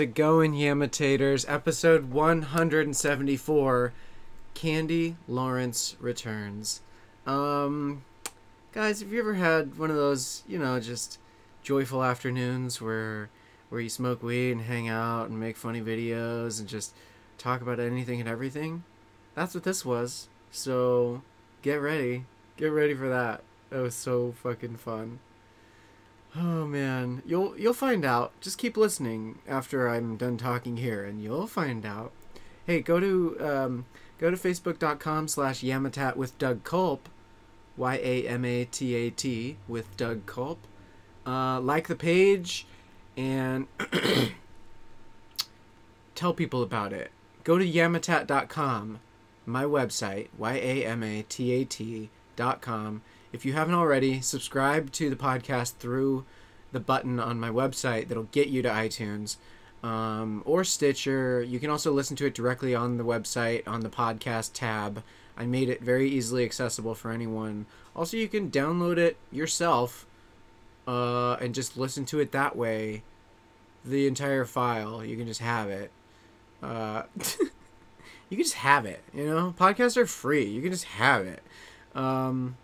How's it going, Yamitators? Episode 174 Candy Lawrence Returns. Um, guys, have you ever had one of those, you know, just joyful afternoons where where you smoke weed and hang out and make funny videos and just talk about anything and everything? That's what this was. So, get ready. Get ready for that. That was so fucking fun. Oh man, you'll you'll find out. Just keep listening after I'm done talking here, and you'll find out. Hey, go to um, go to facebook.com slash yamatat with Doug Culp, Y A M A T A T with Doug Culp. Uh, like the page, and tell people about it. Go to yamatat.com, my website, Y A M A T A T.com. If you haven't already, subscribe to the podcast through the button on my website that'll get you to iTunes um, or Stitcher. You can also listen to it directly on the website on the podcast tab. I made it very easily accessible for anyone. Also, you can download it yourself uh, and just listen to it that way. The entire file, you can just have it. Uh, you can just have it. You know, podcasts are free. You can just have it. Um,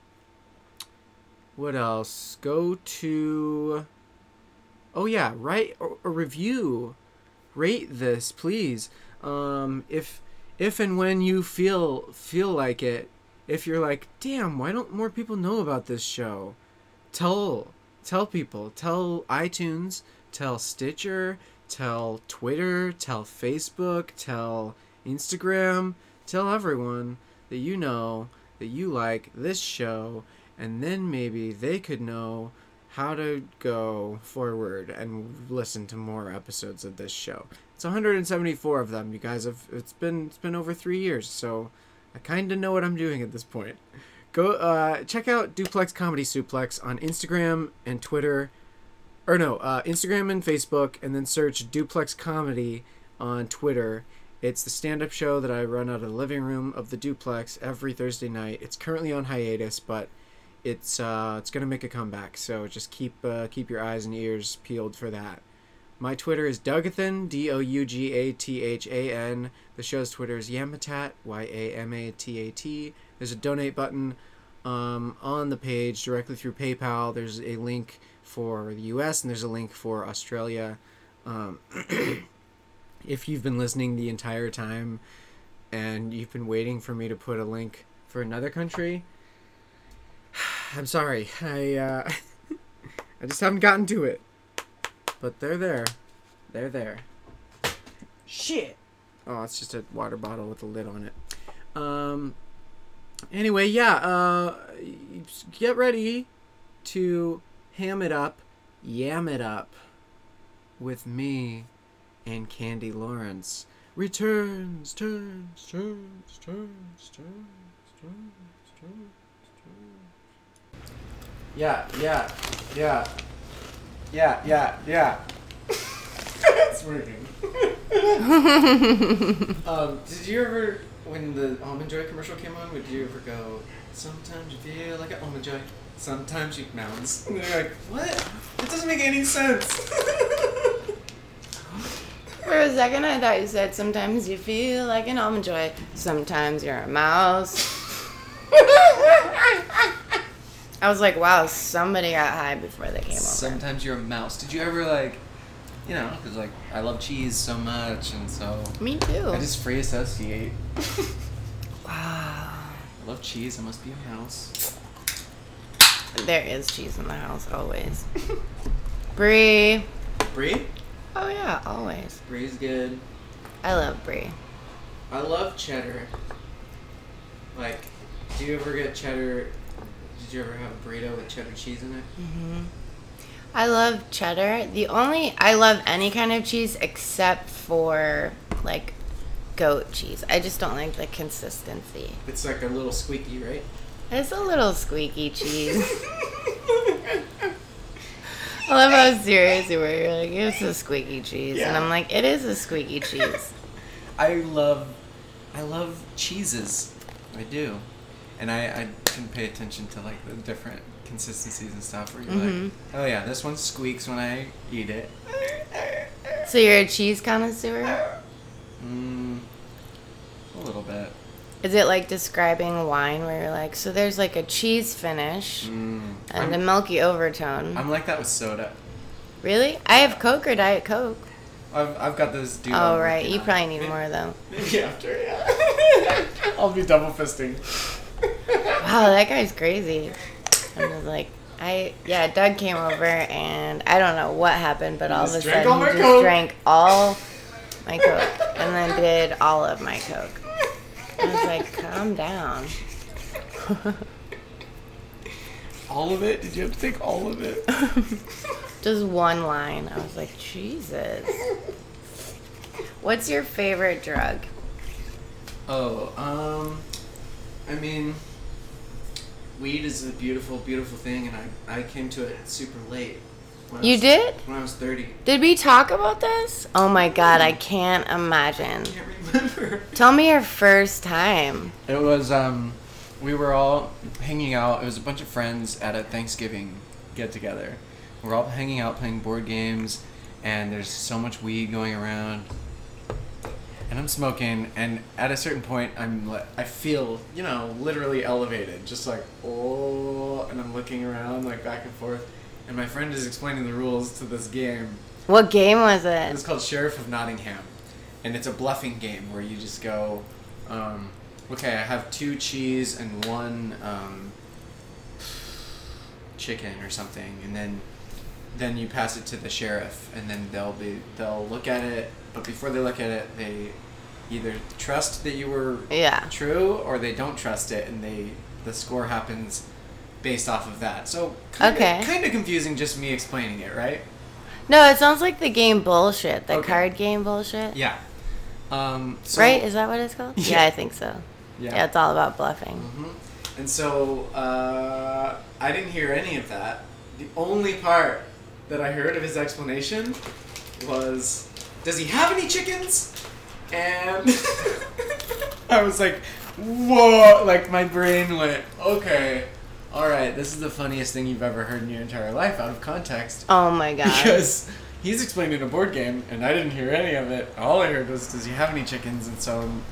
what else? Go to. Oh yeah, write a, review. Rate this, please. Um, if if and when you feel feel like it, if you're like, damn, why don't more people know about this show? Tell tell people. Tell iTunes. Tell Stitcher. Tell Twitter. Tell Facebook. Tell Instagram. Tell everyone that you know that you like this show and then maybe they could know how to go forward and listen to more episodes of this show. It's 174 of them. You guys have it's been it's been over 3 years, so I kind of know what I'm doing at this point. Go uh, check out Duplex Comedy Suplex on Instagram and Twitter or no, uh, Instagram and Facebook and then search Duplex Comedy on Twitter. It's the stand-up show that I run out of the living room of the duplex every Thursday night. It's currently on hiatus, but it's uh, it's gonna make a comeback. So just keep uh, keep your eyes and ears peeled for that. My Twitter is Dougathan, D O U G A T H A N. The show's Twitter is Yamatat, Y A M A T A T. There's a donate button um, on the page directly through PayPal. There's a link for the US and there's a link for Australia. Um, if you've been listening the entire time and you've been waiting for me to put a link for another country, I'm sorry. I uh, I just haven't gotten to it. But they're there. They're there. Shit. Oh, it's just a water bottle with a lid on it. Um. Anyway, yeah. Uh, get ready to ham it up, yam it up, with me and Candy Lawrence. Returns, turns, turns, turns, turns, turns, turns. Yeah, yeah, yeah. Yeah, yeah, yeah. it's working. um, did you ever, when the Almond Joy commercial came on, would you ever go, sometimes you feel like an Almond Joy, sometimes you mounds? And they're like, what? That doesn't make any sense. For a second, I thought you said sometimes you feel like an almond joy, sometimes you're a mouse. I was like, wow, somebody got high before they came over. Sometimes you're a mouse. Did you ever like, you know, because like I love cheese so much, and so Me too. I just free associate. wow. I love cheese. I must be a mouse. There is cheese in the house always. Brie. Brie? Oh yeah, always. Brie's good. I love brie. I love cheddar. Like, do you ever get cheddar? Did you ever have a burrito with cheddar cheese in it? Mm-hmm. I love cheddar. The only I love any kind of cheese except for like goat cheese. I just don't like the consistency. It's like a little squeaky, right? It's a little squeaky cheese. I love how serious you were. You're like, it's a squeaky cheese, and I'm like, it is a squeaky cheese. I love, I love cheeses. I do, and I I can pay attention to like the different consistencies and stuff. Where you're Mhm. like, oh yeah, this one squeaks when I eat it. So you're a cheese connoisseur? Mm, a little bit. Is it like describing wine where you're like, so there's like a cheese finish Mm. and a I'm, milky overtone? I'm like that with soda. really? I have Coke or Diet Coke. I've, I've got those dude. Oh right, you probably need Maybe- more though. Maybe after, yeah. I'll be double fisting. Wow, that guy's crazy. I was like, I yeah, Doug came over and I don't know what happened, but all of a sudden all he just Coke. drank all my Coke and then did all of my Coke. I was like, calm down. All of it? Did you have to take all of it? Just one line. I was like, Jesus. What's your favorite drug? Oh, um, I mean, weed is a beautiful, beautiful thing, and I, I came to it super late. You was- did? When I was 30. Did we talk about this? Oh my god, I can't imagine. I can't remember. Tell me your first time. It was, um, we were all hanging out. It was a bunch of friends at a Thanksgiving get together. We're all hanging out playing board games, and there's so much weed going around. And I'm smoking, and at a certain point, I'm like, I feel, you know, literally elevated, just like, oh, and I'm looking around, like back and forth. And my friend is explaining the rules to this game. What game was it? It's called Sheriff of Nottingham, and it's a bluffing game where you just go, um, okay, I have two cheese and one um, chicken or something, and then then you pass it to the sheriff, and then they'll be they'll look at it, but before they look at it, they either trust that you were Yeah. true or they don't trust it, and they the score happens based off of that. So kinda, Okay. kind of confusing, just me explaining it, right? No, it sounds like the game bullshit. The Okay. card game bullshit. Yeah. Um, so, right? Is that what it's called? Yeah. Yeah, I think so. Yeah, it's all about bluffing. hmm And so uh, I didn't hear any of that. The only part that I heard of his explanation was, "Does he have any chickens?" And I was like, "Whoa!" Like my brain went, "Okay, all right. This is the funniest thing you've ever heard in your entire life out of context." Oh my god. Because he's explaining a board game, and I didn't hear any of it. All I heard was, "Does he have any chickens?" And so um,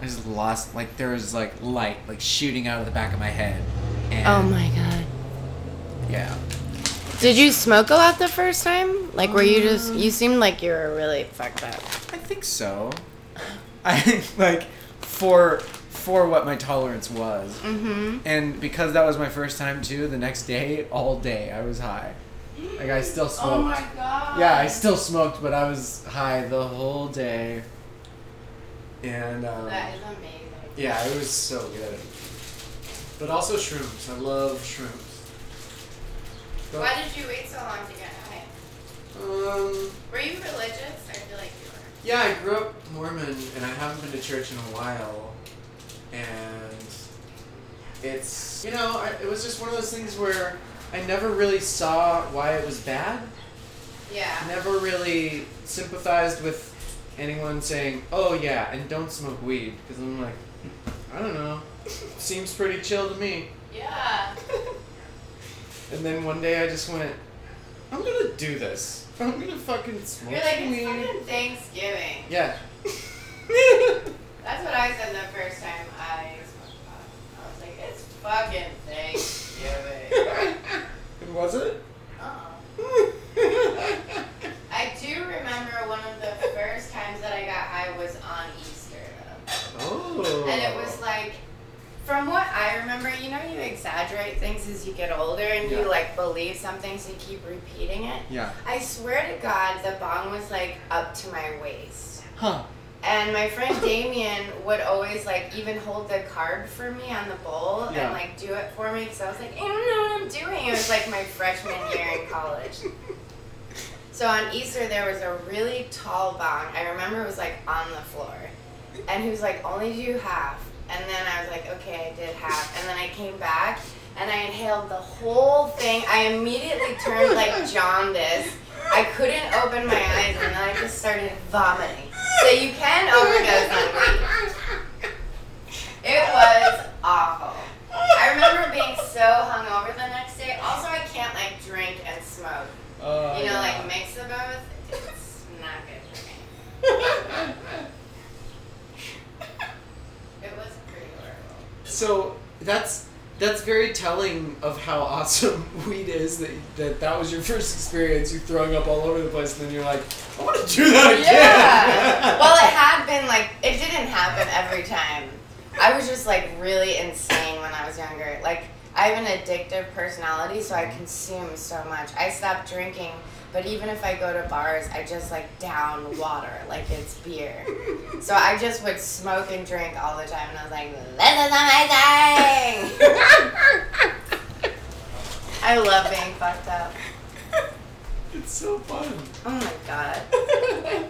I just lost. Like there was like light, like shooting out of the back of my head. And, oh my god. Yeah. Did you smoke a lot the first time? Like, were you just? You seemed like you were really fucked up. I think so. I like for for what my tolerance was, Mm-hmm. and because that was my first time too. The next day, all day, I was high. Like I still smoked. Oh my god. Yeah, I still smoked, but I was high the whole day. And um, That is amazing. yeah, it was so good. But also shrooms. I love shrooms. But, Why did you wait so long to get high? um, Were you religious? I feel like you were. yeah, I grew up Mormon, and I haven't been to church in a while. And it's you know, I, it was just one of those things where I never really saw why it was bad. Yeah. never really sympathized with anyone saying, "Oh yeah, and don't smoke weed," because I'm like, I don't know, seems pretty chill to me. Yeah. And then one day I just went, I'm gonna do this. I'm gonna fucking smoke You're like, some it's weed. fucking Thanksgiving. Yeah. That's what I said the first time I smoked pot. I was like, it's fucking Thanksgiving. And was it? uh I do remember one of the first times that I got high was on Easter though. Oh. And it was like, from what I remember, you know, you exaggerate things as you get older and Yeah. you like believe something, so you keep repeating it. Yeah. I swear to God, the bong was like up to my waist. Huh. And my friend Damien would always like even hold the card for me on the bowl Yeah. and like do it for me because I was like, I don't know what I'm doing. It was like my freshman year in college. So on Easter there was a really tall bong. I remember it was like on the floor, and he was like, only do half. And then I was like, okay, I did have. And then I came back and I inhaled the whole thing. I immediately turned like jaundice. I couldn't open my eyes and then I just started vomiting. So you can overdose on weed. It was awful. I remember being so hungover the next day. Also, I can't like drink and smoke. Uh, You know, yeah. like mix the both. It's not good. So that's that's very telling of how awesome weed is. That that, that was your first experience. You throwing up all over the place, and then you're like, I want to do that again. Yeah. well, it had been like it didn't happen every time. I was just like really insane when I was younger. Like I have an addictive personality, so I consume so much. I stopped drinking, but even if I go to bars, I just like down water like it's beer. So I just would smoke and drink all the time, and I was like, "This is amazing." I love being fucked up. It's so fun. Oh my god.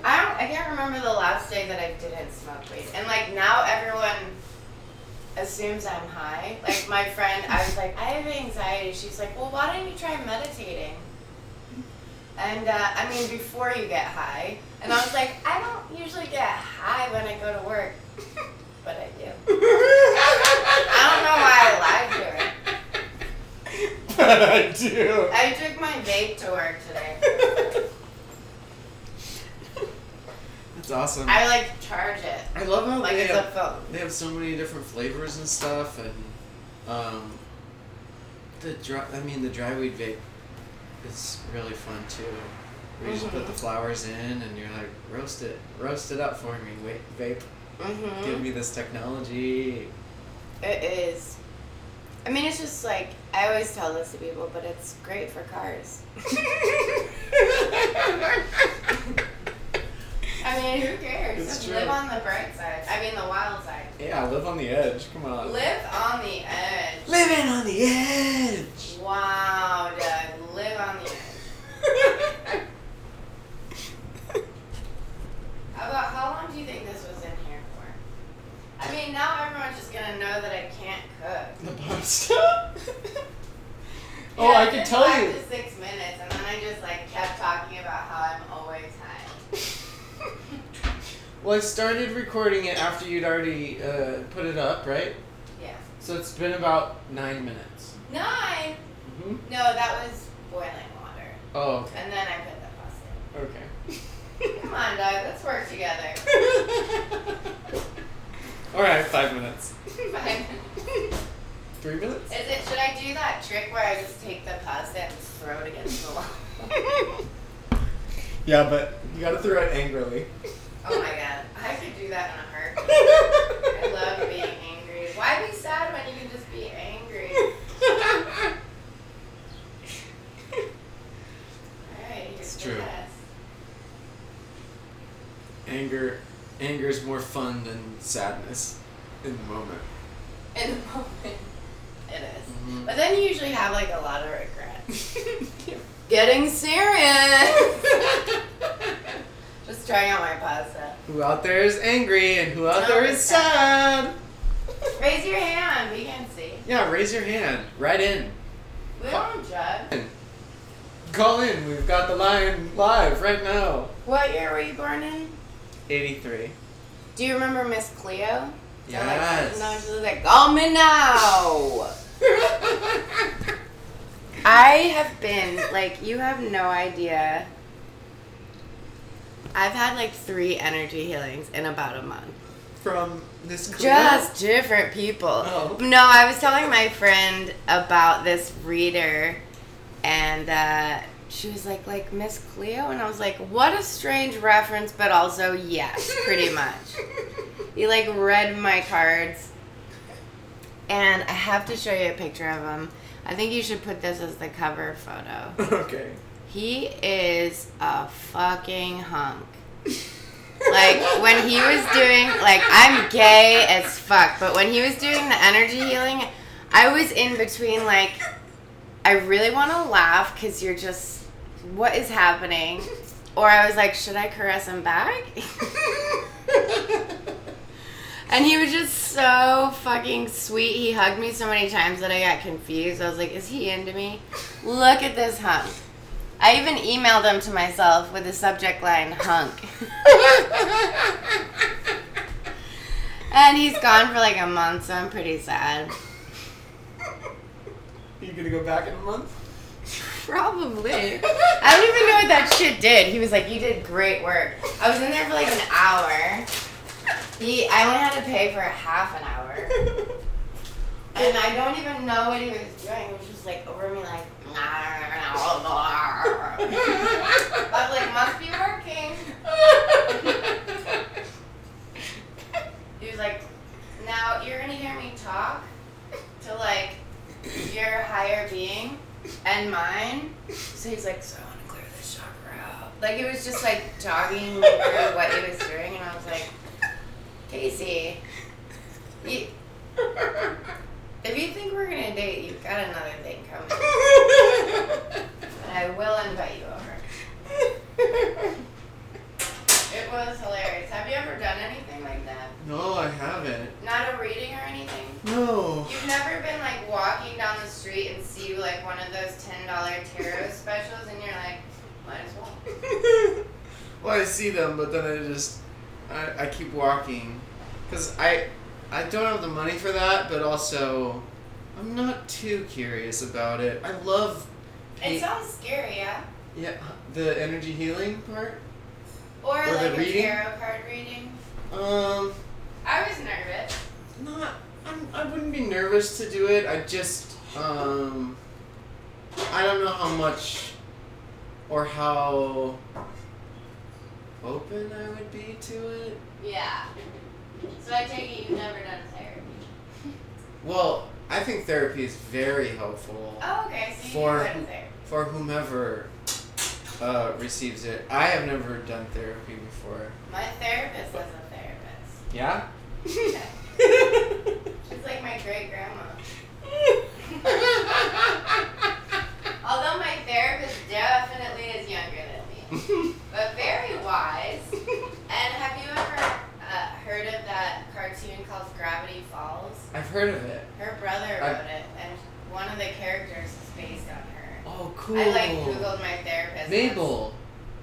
I don't. I can't remember the last day that I didn't smoke weed. And like now, everyone assumes I'm high. Like my friend, I was like, I have anxiety. She's like, Well, why don't you try meditating? And uh, I mean, before you get high. And I was like, I don't usually get high when I go to work, but I do. I don't know why I lied to her. But I do. I took my vape to work today. That's awesome. I like charge it I love how like they it's a have, phone. they have so many different flavors and stuff, and um, the dry. I mean, the dry weed vape is really fun too. Where you just put the flowers in, and you're like, roast it, roast it up for me. Wait, vape, Mm-hmm. give me this technology. It is. I mean, it's just like I always tell this to people, but it's great for cars. I mean, who cares? It's Just true. live on the bright side. I mean, the wild side. yeah, live on the edge. Come on. Live on the edge. Living on the edge. Wow, Doug. Live on the edge. How about how long do you think this was in here for? I mean, now everyone's just gonna know that I can't cook. The pasta. oh, Yeah, I it can did tell five you. To six minutes, and then I just like kept talking about how I'm always high. Well, I started recording it after you'd already uh, put it up, right? Yeah. So it's been about nine minutes. 9 Mm-hmm. No, that was boiling water, Oh, okay. and then I put the pasta. Okay. in. Come on, Doug. Let's work together. All right, five minutes. Fine. Three minutes. Is it? Should I do that trick where I just take the pasta and throw it against the wall? Yeah, but you gotta throw it angrily. Oh my god, I could do that in a heartbeat. I love being angry. Why be sad when you can just be angry? Alright, It's true. test. Anger, anger is more fun than sadness in the moment. In the moment, it is. Mhm. But then you usually have like a lot of regrets. Getting serious. Just trying out my pasta. Who out there is angry and who out No, there it's is sad? Raise your hand. We can see. Yeah, raise your hand. Right in. We don't judge. Call in. We've got the line live right now. What year were you born in? 83. Do you remember Miss Cleo? So, like, Yes. no, she was like, call me now. I have been like, you have no idea. I've had like three energy healings in about a month. From this? Just different people. Oh. No, I was telling my friend about this reader, and uh, she was like, like Miss Cleo, and I was like, what a strange reference, but also yes, pretty much. he like read my cards, and I have to show you a picture of him. I think you should put this as the cover photo. okay. He is a fucking hunk. Like when he was doing like I'm gay as fuck, but when he was doing the energy healing, I was in between like I really want to laugh cuz you're just what is happening? Or I was like, should I caress him back? and he was just so fucking sweet. He hugged me so many times that I got confused. I was like, is he into me? Look at this hunk. I even emailed him to myself with the subject line hunk. and he's gone for like a month, so I'm pretty sad. Are You gonna go back in a month? Probably. I don't even know what that shit did. He was like, "You did great work." I was in there for like an hour. He, I only had to pay for half an hour. And I don't even know what he was doing. He was just like over me, like. I was like, must be working. He was like, now you're gonna hear me talk to like your higher being and mine. So he's like, so I want to clear this chakra out. Like it was just like talking through what he was doing, and I was like, Casey, you, if you think we're gonna date, you've got another thing coming. And I will invite you over. It was hilarious. Have you ever done anything like that? No, I haven't. Not a reading or anything? No. You've never been like walking down the street and see like one of those ten dollar tarot specials and you're like, might as well. well, I see them, but then I just I, I keep walking because I I don't have the money for that, but also I'm not too curious about it. I love It sounds scary, yeah. yeah the energy healing part. Or, Or the like a reading? tarot card reading. Um, I was nervous. not I'm, I wouldn't be nervous to do it. I just um I don't know how much or how open I would be to it. Yeah. So I take it you've never done therapy. Well, I think therapy is very helpful Oh, okay. So For- for whomever uh, receives it. I have never done therapy before. My therapist is a therapist. Yeah? She's like my great grandma. Although my therapist definitely is younger than me, but very wise. And have you ever uh, heard of that cartoon called Gravity Falls? I've heard of it. Her brother I- wrote it, and one of the characters is based on her. Oh, cool. I like googled my therapist. Mabel.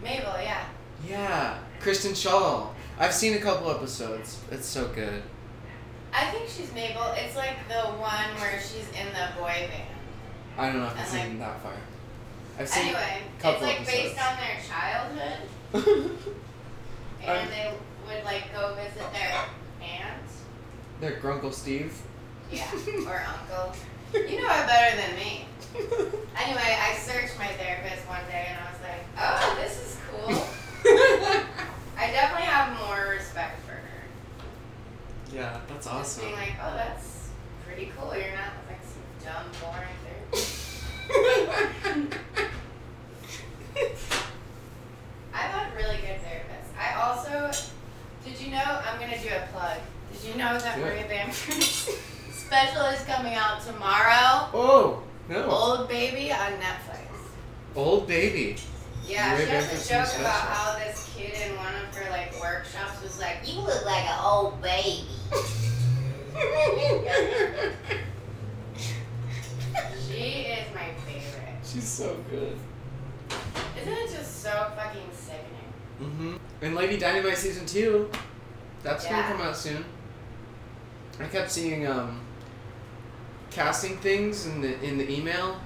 Mabel, yeah. Yeah. Kristen Shaw. I've seen a couple episodes. It's so good. I think she's Mabel. It's like the one where she's in the boy band. I don't know if I've seen that far. I've seen Anyway, it's like based on their childhood, and Um, they would like go visit their aunt, Their Grunkle Steve. yeah, or uncle. You know it better than me. Anyway, I searched my therapist one day and I was like, oh, this is cool. I definitely have more respect for her. yeah, that's Just awesome. being like, oh, that's pretty cool. You're not like some dumb, boring therapist. I've had really good therapists. I also, did you know, I'm going to do a plug. Did you know that it. Maria Bamford's special is coming out tomorrow? oh, no. Old Baby on Netflix. Old baby. Yeah, Maria she has Bamford's a joke about special. how this kid in one of her like workshops was like, "You look like an old baby." She is my favorite. She's so good. Isn't it just so fucking sickening? Mm-hmm. And Lady Dynamite season two, that's Yeah. gonna come out soon. I kept seeing um casting things in the in the email.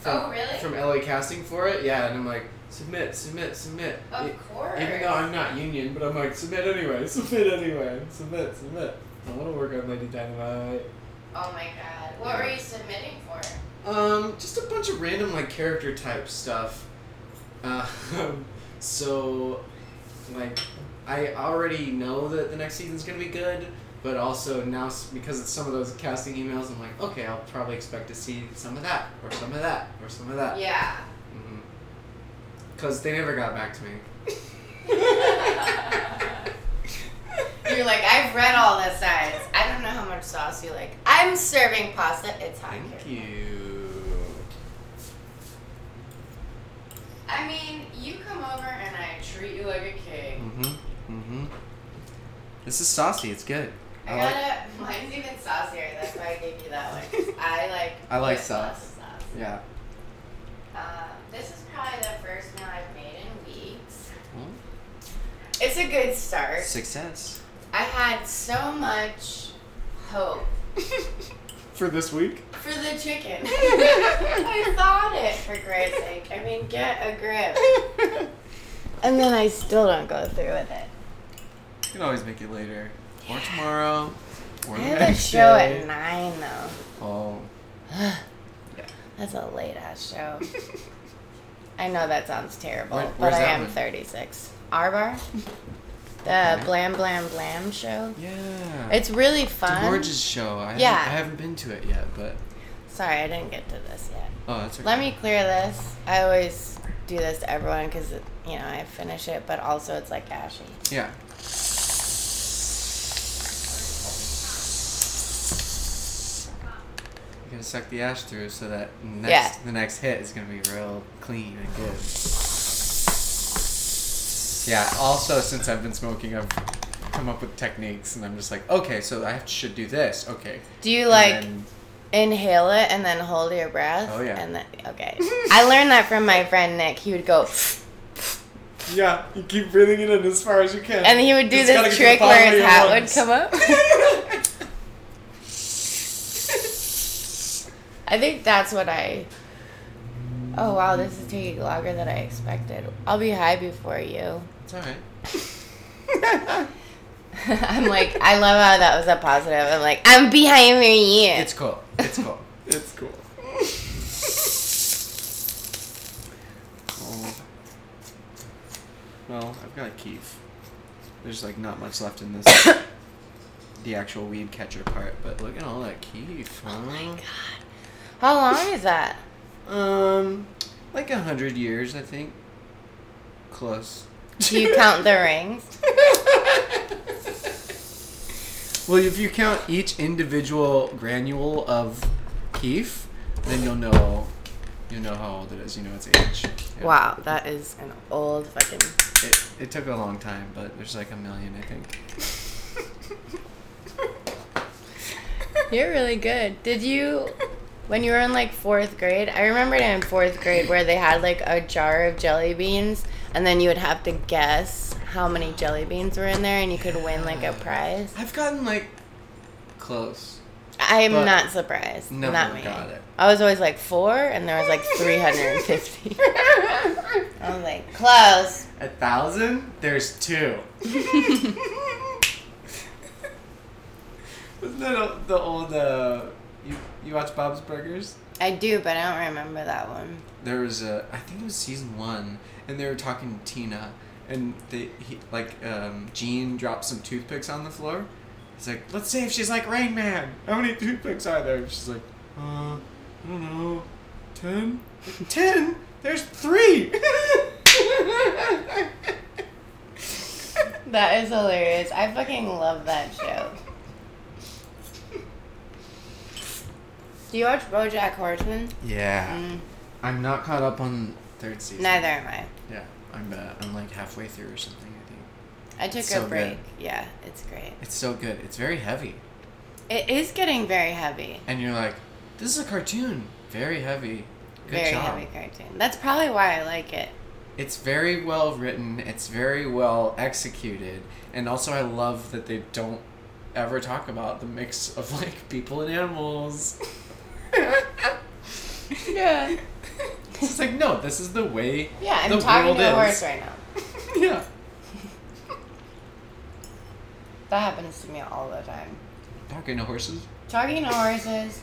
From, Oh, really? From LA Casting for it, yeah, and I'm like, submit, submit, submit. Of course. Even though I'm not union, but I'm like, submit anyway, submit anyway, submit, submit. I want to work on Lady Dynamite. Oh my god. What Yeah. were you submitting for? Um, just a bunch of random like character type stuff. Uh, so, like, I already know that the next season's gonna be good, but also now because it's some of those casting emails, I'm like, okay, I'll probably expect to see some of that, or some of that, or some of that. Yeah. Because they never got back to me. You're like, I've read all the sides. I don't know how much sauce you like. I'm serving pasta. It's hot Thank here. you. I mean, you come over and I treat you like a king. Mm-hmm. Mm-hmm. This is saucy. It's good. I I like- gotta. Mine's even saucier. That's why I gave you that one. I like. I like sauce. sauce. Yeah. Uh, this is probably the first meal I've made in weeks. Well, It's a good start. success. I had so much hope For this week. for the chicken. I thought it, for Christ's sake. I mean, get a grip. And then I still don't go through with it. You can always make it later. Or tomorrow. Or I have a show day. at nine though. Oh. yeah. That's a late ass show. I know that sounds terrible, Where- but I am one? 36. R Bar? The Okay. Blam Blam Blam show. Yeah. It's really It's fun. gorgeous show. I Yeah. Haven't, I haven't been to it yet, but Sorry, I didn't get to this yet. oh, that's okay. Let me clear this. I always do this to everyone because, you know, I finish it, but also it's like ashy. Yeah. You gotta suck the ash through so that next Yeah. the next hit is gonna be real clean and good. Yeah. Also, since I've been smoking, I've come up with techniques, and I'm just like, okay, so I should do this. Okay. Do you And like then- inhale it and then hold your breath? Oh, yeah. And then, okay. I learned that from my friend Nick. He would go, yeah, you keep breathing it in as far as you can. and he would do It's this the trick where his your hat would come up. I think that's what I. Oh wow, this is taking longer than I expected. I'll be high before you. It's alright. I'm like, I love how that was a positive. I'm like, I'm behind for you. It's cool. It's cool. it's cool. oh. Well, I've got a Keef. There's like not much left in this. the actual weed catcher part, but look at all that Keef. Huh? oh my god. How long is that? Um, like a hundred years, I think. Close. Do you count the rings? Well, if you count each individual granule of Keef, then you'll know you know how old it is. You know its age. Yeah. Wow, that is an old fucking. It, it took a long time, but there's like a million, I think. You're really good. Did you, when you were in like fourth grade? I remembered in fourth grade where they had like a jar of jelly beans, and then you would have to guess how many jelly beans were in there, and you could win like a prize. I've gotten like close. I am But not surprised. No, not me. got it. I was always like four, and there was like 350. I was like, close. A thousand? There's two. Wasn't that the old uh you you watch Bob's Burgers? I do, but I don't remember that one. There was a I think it was season one, and they were talking to Tina, and they he like um Gene dropped some toothpicks on the floor. He's like, let's see if she's like Rain Man. How many toothpicks are there? She's like, uh, I don't know, ten. Ten? There's three. That is hilarious. I fucking love that show. Do you watch BoJack Horseman? yeah. Mm, I'm not caught up on third season. neither am I. Yeah, I'm uh, I'm like halfway through or something. I think I took It's a so break. Yeah, it's great. it's so good. It's very heavy, It is getting very heavy. and you're like, this is a cartoon. Very heavy. Good very job. heavy cartoon. That's probably why I like it. It's very well written. It's very well executed, and also I love that they don't ever talk about the mix of like people and animals. Yeah. It's like no, this is the way. Yeah, I'm the talking world to a horse right now. Yeah. That happens to me all the time. Talking to horses. Talking to horses.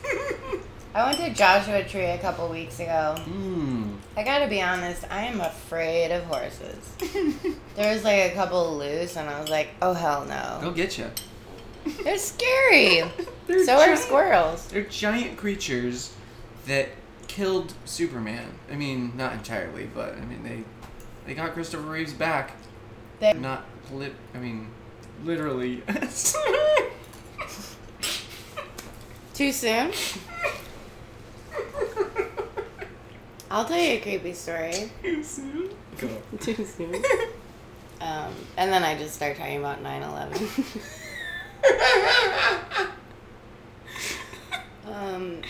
I went to Joshua Tree a couple weeks ago. Mmm. I gotta be honest, I am afraid of horses. There was like a couple loose, and I was like, oh hell no. They'll get you. They're scary. They're so are squirrels. They're giant creatures that killed Superman. I mean, not entirely, but I mean they they got Christopher Reeves back. They- Not lit. I mean, literally. Too soon? I'll tell you a creepy story. Too soon. Go. Too soon. Um, and then I just start talking about 9 11. Um,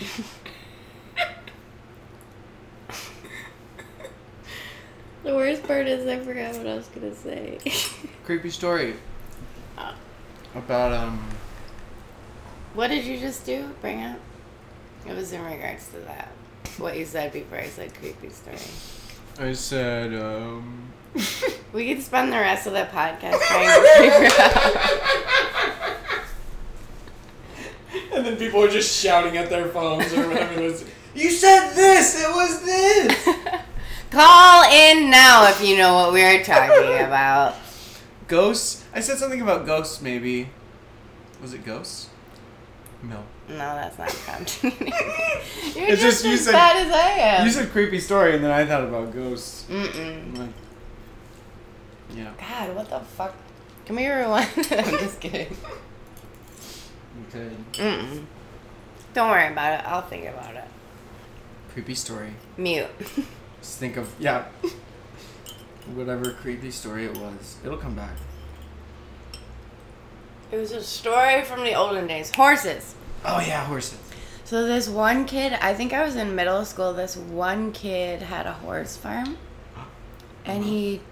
the worst part is I forgot what I was going to say. Creepy story Uh, about um. what did you just do? Bring up? It was in regards to that. What you said before I said creepy story. I said um. We could spend the rest of the podcast trying to figure out. Then people are just shouting at their phones or whatever it was. You said this. It was this. Call in now if you know what we're talking about. Ghosts. I said something about ghosts. Maybe. Was it ghosts? No. No, that's not continuity. You're It's just, just you as said- bad as I am. You said creepy story, and then I thought about ghosts. Mm-mm. I'm like, yeah. God, what the fuck? Can we rewind? I'm just kidding. Mm-mm. Don't worry about it. I'll think about it. Creepy story. Mute. Just think of yeah. Whatever creepy story it was, it'll come back. It was a story from the olden days. Horses. Oh yeah, horses. So this one kid, I think I was in middle school. This one kid had a horse farm, and he.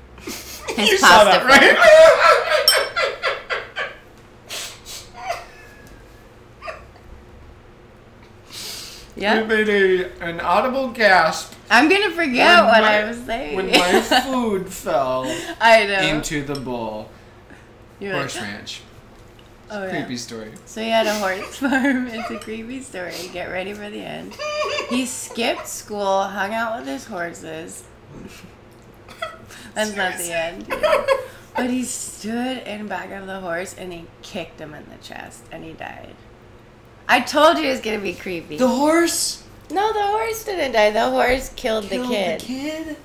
His you saw that, right? Yeah, You made a an audible gasp I'm gonna forget what my- I was saying. when my food fell I know. into the bowl. You're like, Horse ranch. oh yeah. Creepy story. So he had a horse farm. It's a creepy story. Get ready for the end. He skipped school, hung out with his horses. That's not the end. But he stood in back of the horse and he kicked him in the chest and he died. I told you it was gonna be creepy. The horse no, the horse didn't die. The horse killed, killed the kid. the kid,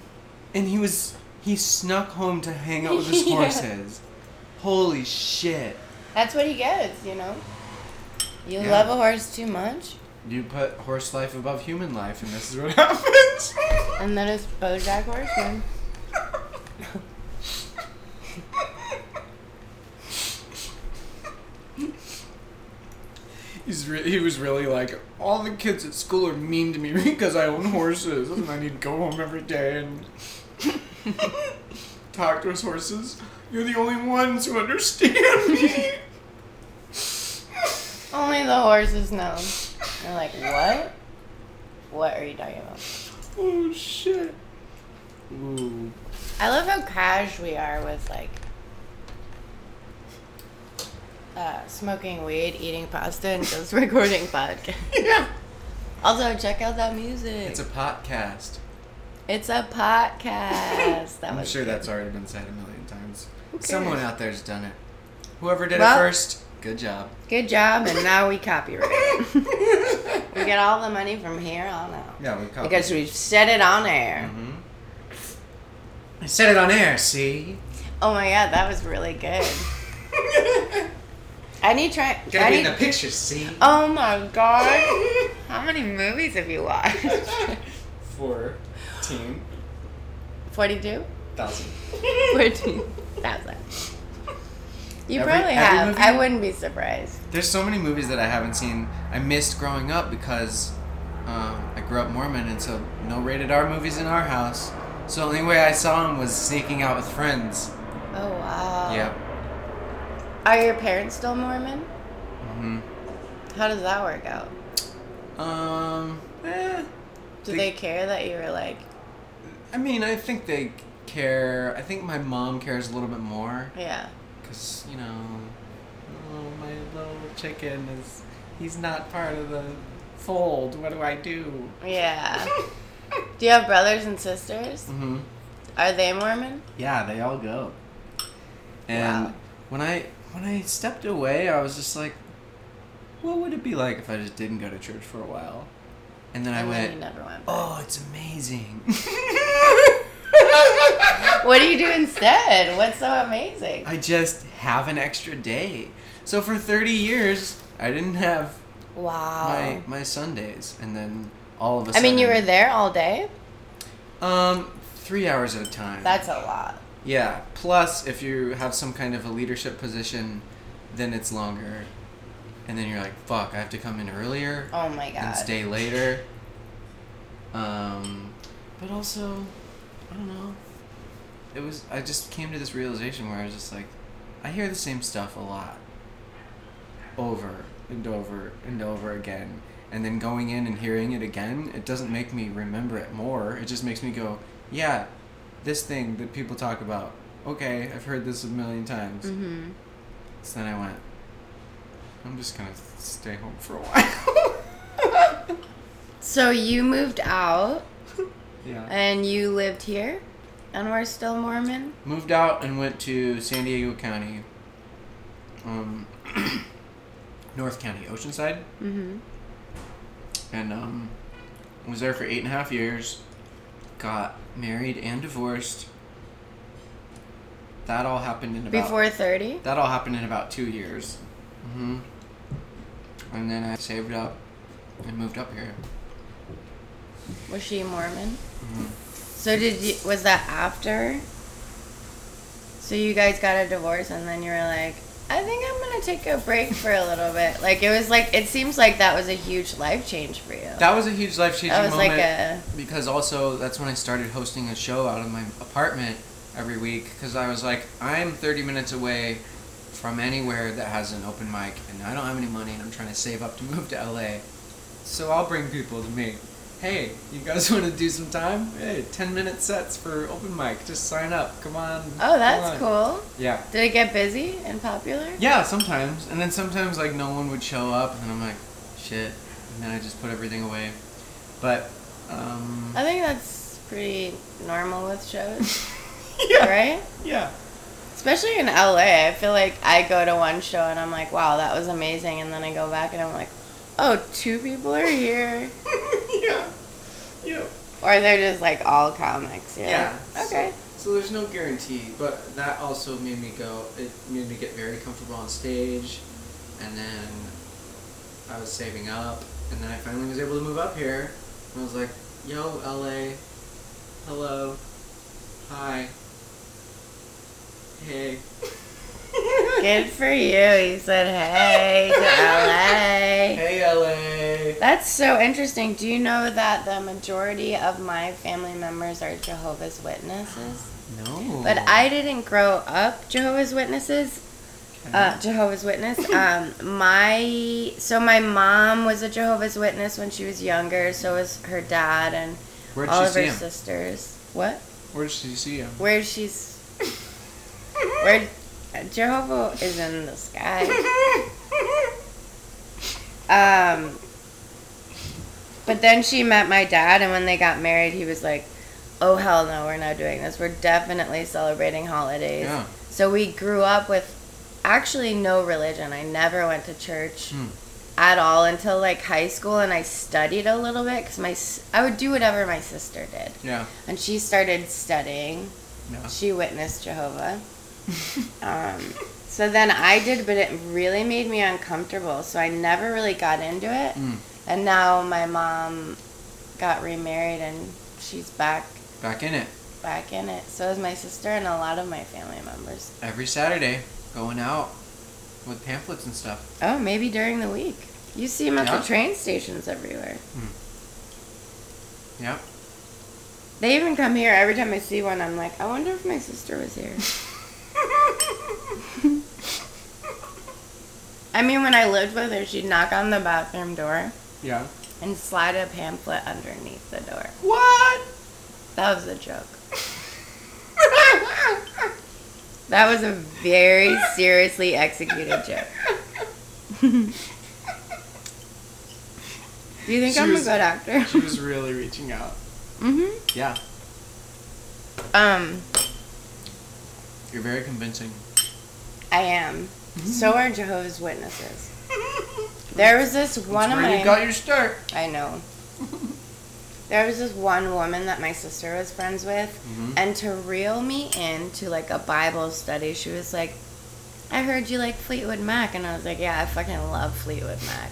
and he was he snuck home to hang out with his Yeah. horses. Holy shit! That's what he gets, you know. You Yeah. love a horse too much, You put horse life above human life, and this is what happens. and then it's BoJack Horseman. He's re- he was really like, all the kids at school are mean to me because I own horses, and I need to go home every day and talk to his horses. You're the only ones who understand me. Only the horses know. They're like, what? What are you talking about? oh shit. Ooh. I love how cash we are with like uh, smoking weed, eating pasta, and just recording podcast. Yeah. Also, check out that music. It's a podcast. It's a podcast. That I'm was sure good. that's already been said a million times. Who? Someone out there's done it. Whoever did Well- it first, good job. good job, and now we copyright. it. we get all the money from here on out Yeah, we copied because we've said it on air. Mhm. I said it on air, see? Oh my god, that was really good. I need try. Gotta I be in the picture, see? Oh my god. How many movies have you watched? Fourteen 42? thousand. 14,000. You Every- probably every have. movie? I wouldn't be surprised. There's so many movies that I haven't seen. I missed growing up because um, I grew up Mormon, and so no rated R movies in our house. So the only way I saw them was sneaking out with friends. Oh, wow. Yeah. Are your parents still Mormon? hmm How does that work out? Um. Eh, Do They- they care that you were like, I mean, I think they care. I think my mom cares a little bit more yeah. because you know, oh, my little chicken is. He's not part of the fold. What do I do? Yeah. Do you have brothers and sisters? Mm-hmm. Are they Mormon? Yeah, they all go. And Wow. when I when I stepped away, I was just like, what would it be like if I just didn't go to church for a while? And then I And went, never went oh, it's amazing. What do you do instead? What's so amazing? I just have an extra day. So for 30 years, I didn't have Wow. my my Sundays, and then all of a I sudden, I mean, you were there all day? um three hours at a time. That's a lot. Yeah. Plus, if you have some kind of a leadership position, then it's longer. And then you're like, fuck, I have to come in earlier Oh my god. and stay later. Um, but also, I don't know. It was, I just came to this realization where I was just like, I hear the same stuff a lot. Over and over and over again. And then going in and hearing it again, it doesn't make me remember it more. It just makes me go, yeah, this thing that people talk about. Okay, I've heard this a million times. Mm-hmm. So then I went, I'm just gonna stay home for a while. So you moved out yeah. and you lived here, and we're still Mormon. Moved out and went to San Diego County. Um, North County, Oceanside, Mm-hmm. and um, was there for eight and a half years. Got married and divorced. That all happened in about Before thirty. That all happened in about two years. hmm And then I saved up and moved up here. Was she Mormon? hmm So did you? Was that after? So you guys got a divorce, and then you were like, I think I'm gonna take a break for a little bit. Like it was like it seems like that was a huge life change for you. That was a huge life changing moment like a because also that's when I started hosting a show out of my apartment every week because I was like, I'm 30 minutes away from anywhere that has an open mic and I don't have any money and I'm trying to save up to move to LA. So I'll bring people to me. Hey, you guys want to do some time? Hey, 10 minute sets for open mic. Just sign up. Come on. oh, that's come on. cool. Yeah. Did it get busy and popular? Yeah, sometimes. And then sometimes like no one would show up and I'm like, shit. And then I just put everything away. But um I think that's pretty normal with shows, yeah. right? Yeah. Especially in LA, I feel like I go to one show and I'm like, wow, that was amazing, and then I go back and I'm like, oh, two people are here, yeah. Yeah. or they're just like all comics. Yeah. like, okay. So there's no guarantee, but that also made me go. It made me get very comfortable on stage, and then I was saving up, and then I finally was able to move up here. And I was like, "Yo, LA, hello, hi, hey." Good for you. He said, hey to LA. Hey, LA. That's so interesting. Do you know that the majority of my family members are Jehovah's Witnesses? No. But I didn't grow up Jehovah's Witnesses. Uh, Jehovah's Witness. Um, my so my mom was a Jehovah's Witness when she was younger. So was her dad and all of her him? sisters. What? Where did she see him? Where she's where Jehovah is in the sky. Um, but then she met my dad, and when they got married, he was like, "Oh hell no, we're not doing this. We're definitely celebrating holidays." Yeah. So we grew up with actually no religion. I never went to church Hmm. at all until like high school, and I studied a little bit because my I would do whatever my sister did, Yeah. and she started studying. Yeah. She witnessed Jehovah. Um, so then I did, but it really made me uncomfortable. So I never really got into it. Mm. And now my mom got remarried and she's back Back in it back in it. So is my sister and a lot of my family members. every Saturday, going out with pamphlets and stuff. Oh, maybe during the week. You see them at Yeah. the train stations everywhere. Yep. They even come here every time I see one. I'm like, I wonder if my sister was here. I mean, when I lived with her, she'd knock on the bathroom door Yeah. and slide a pamphlet underneath the door. What? That was a joke. That was a very seriously executed joke. Do you think She I'm was- a good actor? She was really reaching out. Mm hmm Yeah. Um, You're very convincing. I am. So are Jehovah's Witnesses. There was this one That's of where my. you got your start. I know. There was this one woman that my sister was friends with, Mhm. and to reel me into like a Bible study, she was like, "I heard you like Fleetwood Mac," and I was like, "Yeah, I fucking love Fleetwood Mac."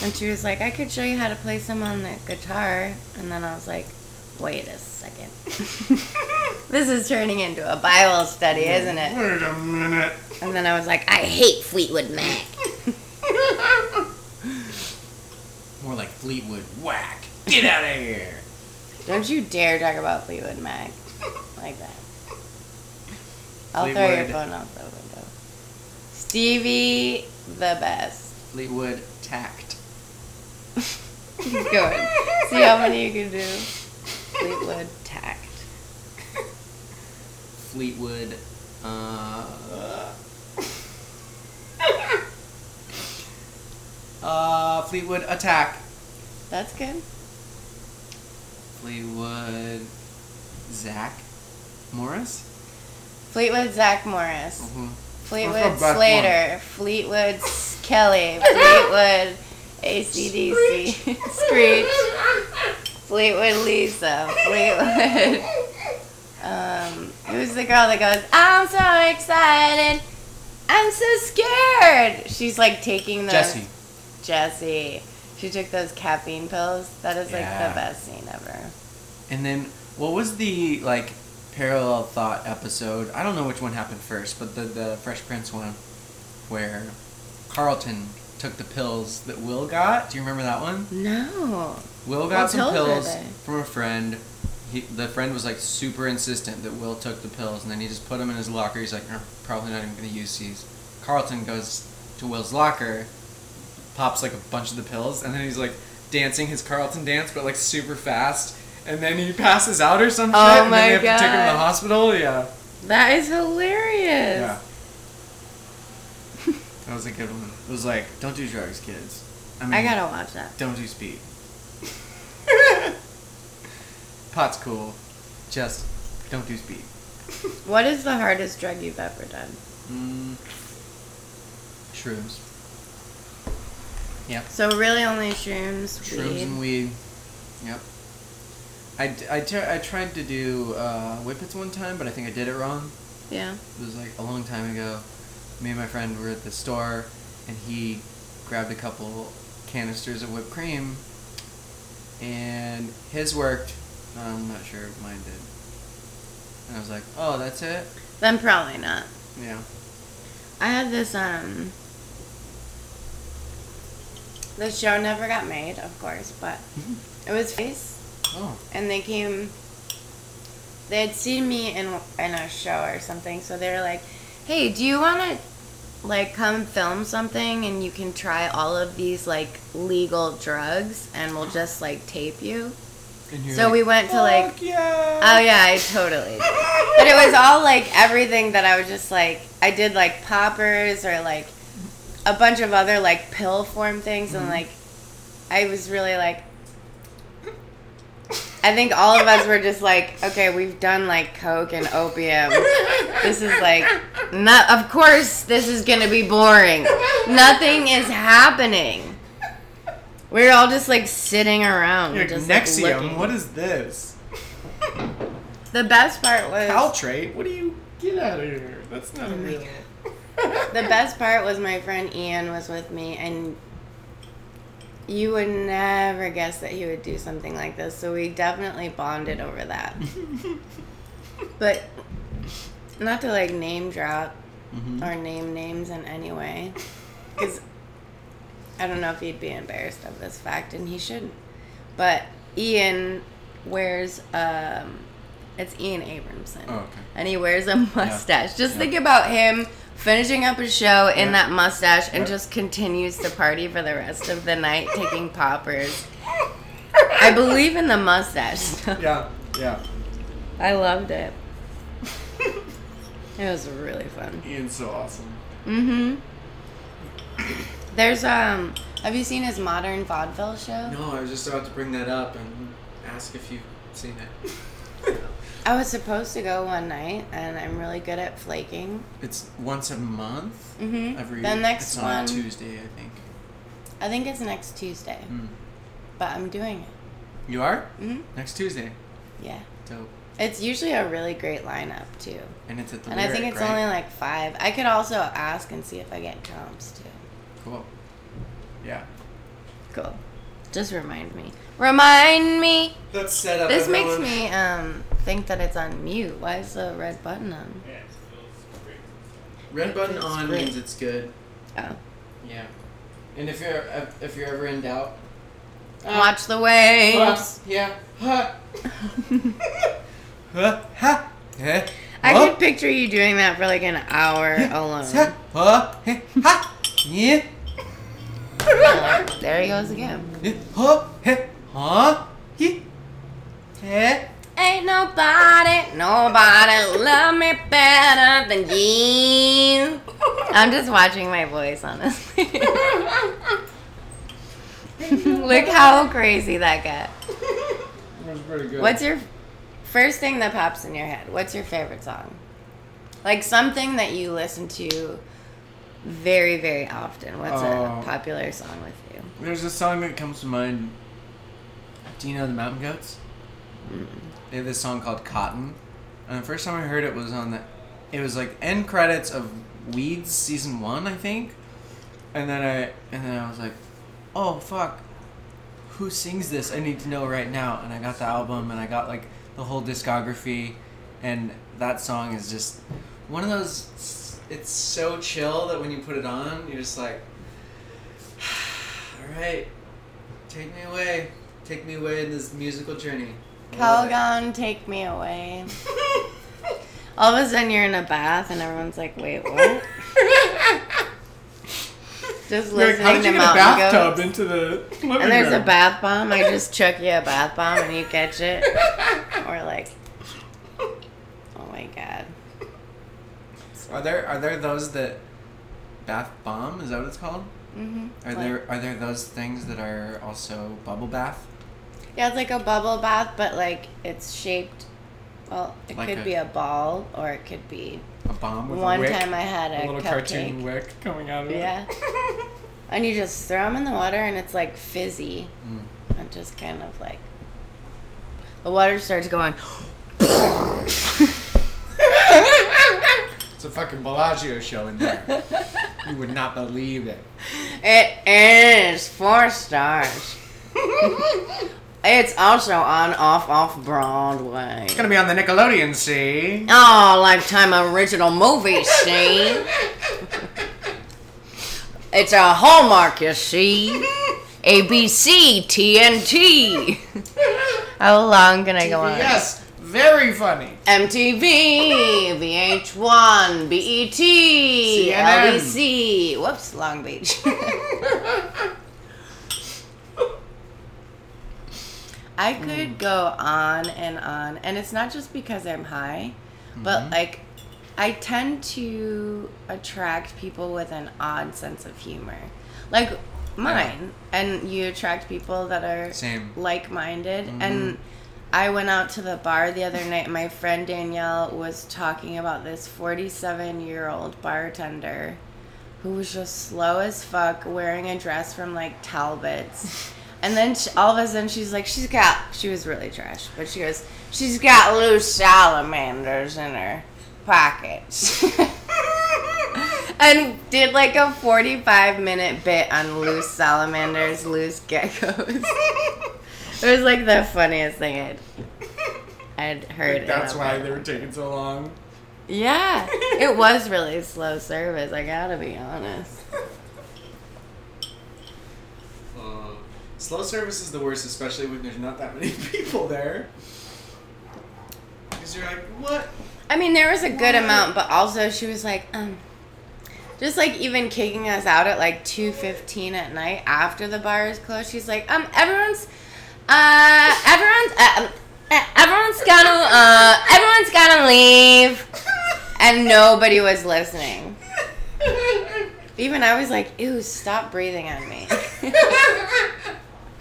And she was like, "I could show you how to play some on the guitar," and then I was like, "Wait a second, this is turning into a Bible study, isn't it?" Wait a minute. And then I was like, "I hate Fleetwood Mac." More like Fleetwood Whack. Get out of here. Don't you dare talk about Fleetwood Mac like that. I'll throw your phone out the window. Stevie, the best. Fleetwood Tact. Keep going. See how many you can do. Fleetwood Tact. Fleetwood. Uh. uh, Fleetwood Attack. That's good. Fleetwood Zach Morris. Fleetwood Zach Morris. Mhm. Fleetwood That's the best Slater. Fleetwood Kelly. Fleetwood ACDC. Screech. Fleetwood Lisa. Fleetwood. Um, who's the girl that goes, I'm so excited. I'm so scared. She's like taking the. Jesse. Jesse. She took those caffeine pills. That is like Yeah. the best scene ever. And then what was the like parallel thought episode? I don't know which one happened first, but the the Fresh Prince one where Carlton took the pills that Will got. Do you remember that one? No. Will got What some pills from a friend. He, the friend was like super insistent that Will took the pills, and then he just put them in his locker. He's like, "No, probably not even gonna use these. Carlton goes to Will's locker, pops like a bunch of the pills, and then he's like dancing his Carlton dance, but like super fast. And then he passes out or some Oh shit, and then they have to take him to the hospital. Yeah, That is hilarious. yeah. that was a good one. It was like, don't do drugs, kids. I mean, I gotta watch that. don't do speed. Pot's cool. Just don't do speed. What is the hardest drug you've ever done? Mm. Shrooms. Yep. So really only shrooms, Shrooms weed. and weed. Yep. I I tried to do uh, whippets one time, but I think I did it wrong. Yeah. It was like a long time ago. Me and my friend were at the store, and he grabbed a couple canisters of whipped cream, and his worked. I'm not sure if mine did. And I was like, oh, that's it? Then probably not. Yeah. I had this um the show never got made, of course, but it was face Oh. and they came they had seen me in in a show or something, so they were like, "Hey, do you want to like come film something and you can try all of these like legal drugs and we'll just like tape you?" So like, we went to, like- yeah. Oh yeah, I totally. But it was all like everything that I was just like I did like poppers or like a bunch of other like pill form things and like I was really like I think all of us were just like, okay, we've done like coke and opium. This is like not of course this is going to be boring. Nothing is happening. We're all just like sitting around You're just like, Nexium, looking. what is this? The best part was Caltrate? What do you get out of here? That's not Oh real. The best part was my friend Ian was with me, and you would never guess that he would do something like this. So we definitely bonded over that. but not to like name drop Mhm. or name names in any way, because I don't know if he'd be embarrassed of this fact, and he shouldn't. But Ian wears um, it's Ian Abramson Oh, okay. and he wears a mustache. Just Yeah. think about him finishing up his show in Yeah. that mustache and Yeah. just continues to party for the rest of the night taking poppers. I believe in the mustache. Yeah, yeah. I loved it. It was really fun. Ian's so awesome. Mm-hmm. There's um have you seen his modern vaudeville show? No, I was just about to bring that up and ask if you've seen it. I was supposed to go one night and I'm really good at flaking. It's once a month. Mm-hmm. Every the next it's on one Tuesday, I think. I think it's next Tuesday. Mm. But I'm doing it. You are Mm-hmm. next Tuesday. Yeah. Dope. It's usually a really great lineup too. And it's at the and I think it's right? only like five. I could also ask and see if I get comps too. cool. Yeah. Cool. Just remind me. Remind me. Let's set up. This makes me um think that it's on mute. Why is the red button on? Yeah, Red button Feels on great. means it's good. Oh. Yeah. And if you're if you're ever in doubt, uh, Watch the waves. yeah. Huh. Huh? Ha. Eh. I Huh? could picture you doing that for like an hour alone. Ha. Huh? Heh. Yeah. there he goes again. Yeah. Huh? Huh? He. Heh. Ain't nobody, nobody love me better than you. I'm just watching my voice, honestly. Look how crazy that got. That was pretty good. What's your first thing that pops in your head? What's your favorite song? Like something that you listen to very, very often. What's Oh. a um, popular song with you? There's a song that comes to mind. Do you know the Mountain Goats? They have this song called Cotton. And the first time I heard it was on the. It was like end credits of Weeds season one, I think. And then I and then I was like, oh fuck, who sings this? I need to know right now. And I got the album and I got like the whole discography, and that song is just one of those. It's so chill that when you put it on, you're just like, all right, take me away, take me away in this musical journey. I love it. Calgon, take me away. All of a sudden you're in a bath and everyone's like, wait, what? Just Like, listening how did to you get a bathtub Goats. into the living And there's a bath bomb. I just chuck you a bath bomb and you catch it. Or like, oh my god. Are there are there those that bath bomb? Is that what it's called? Mm-hmm. Are there are there those things that are also bubble bath? Yeah, it's like a bubble bath, but like it's shaped. Well, it Like could a- be a ball or it could be. A bomb with One a wick, time I had a, a little cupcake. cartoon wick coming out of it. Yeah. And you just throw them in the water and it's like fizzy. Mm. And just kind of like. The water starts going. It's a fucking Bellagio show in there. you would not believe it. It is four stars. it's also on off off Broadway. It's gonna be on the Nickelodeon, see? Oh, lifetime original movie, see? it's a Hallmark, you see? ABC, TNT. How long can I go on? Yes, very funny. MTV, VH1, BET, CNN. LBC. Whoops, Long Beach. I mm. could go on and on, and it's not just because I'm high, but mm-hmm. like I tend to attract people with an odd sense of humor, like mine, and you attract people that are Same. like-minded. And mm-hmm. I went out to the bar the other night. My friend Danielle was talking about this 47-year-old bartender who was just slow as fuck, wearing a dress from like Talbot's. And then she, all of a sudden she's like, she's got, she was really trash, but she goes, she's got loose salamanders in her pockets. and did like a 45 minute bit on loose salamanders, loose geckos. it was like the funniest thing I'd, I'd heard. in That's why they were taking so long. Yeah, it was really slow service. I gotta be honest. Uh, slow service is the worst, especially when there's not that many people there. Because you're like, what? I mean, there was a good What? amount, but also she was like, um, just like even kicking us out at like two fifteen at night after the bar is closed. She's like, um, everyone's, uh, everyone's, uh, um, uh, everyone's gotta, uh, everyone's gotta leave, and nobody was listening. Even I was like, ew, stop breathing on me.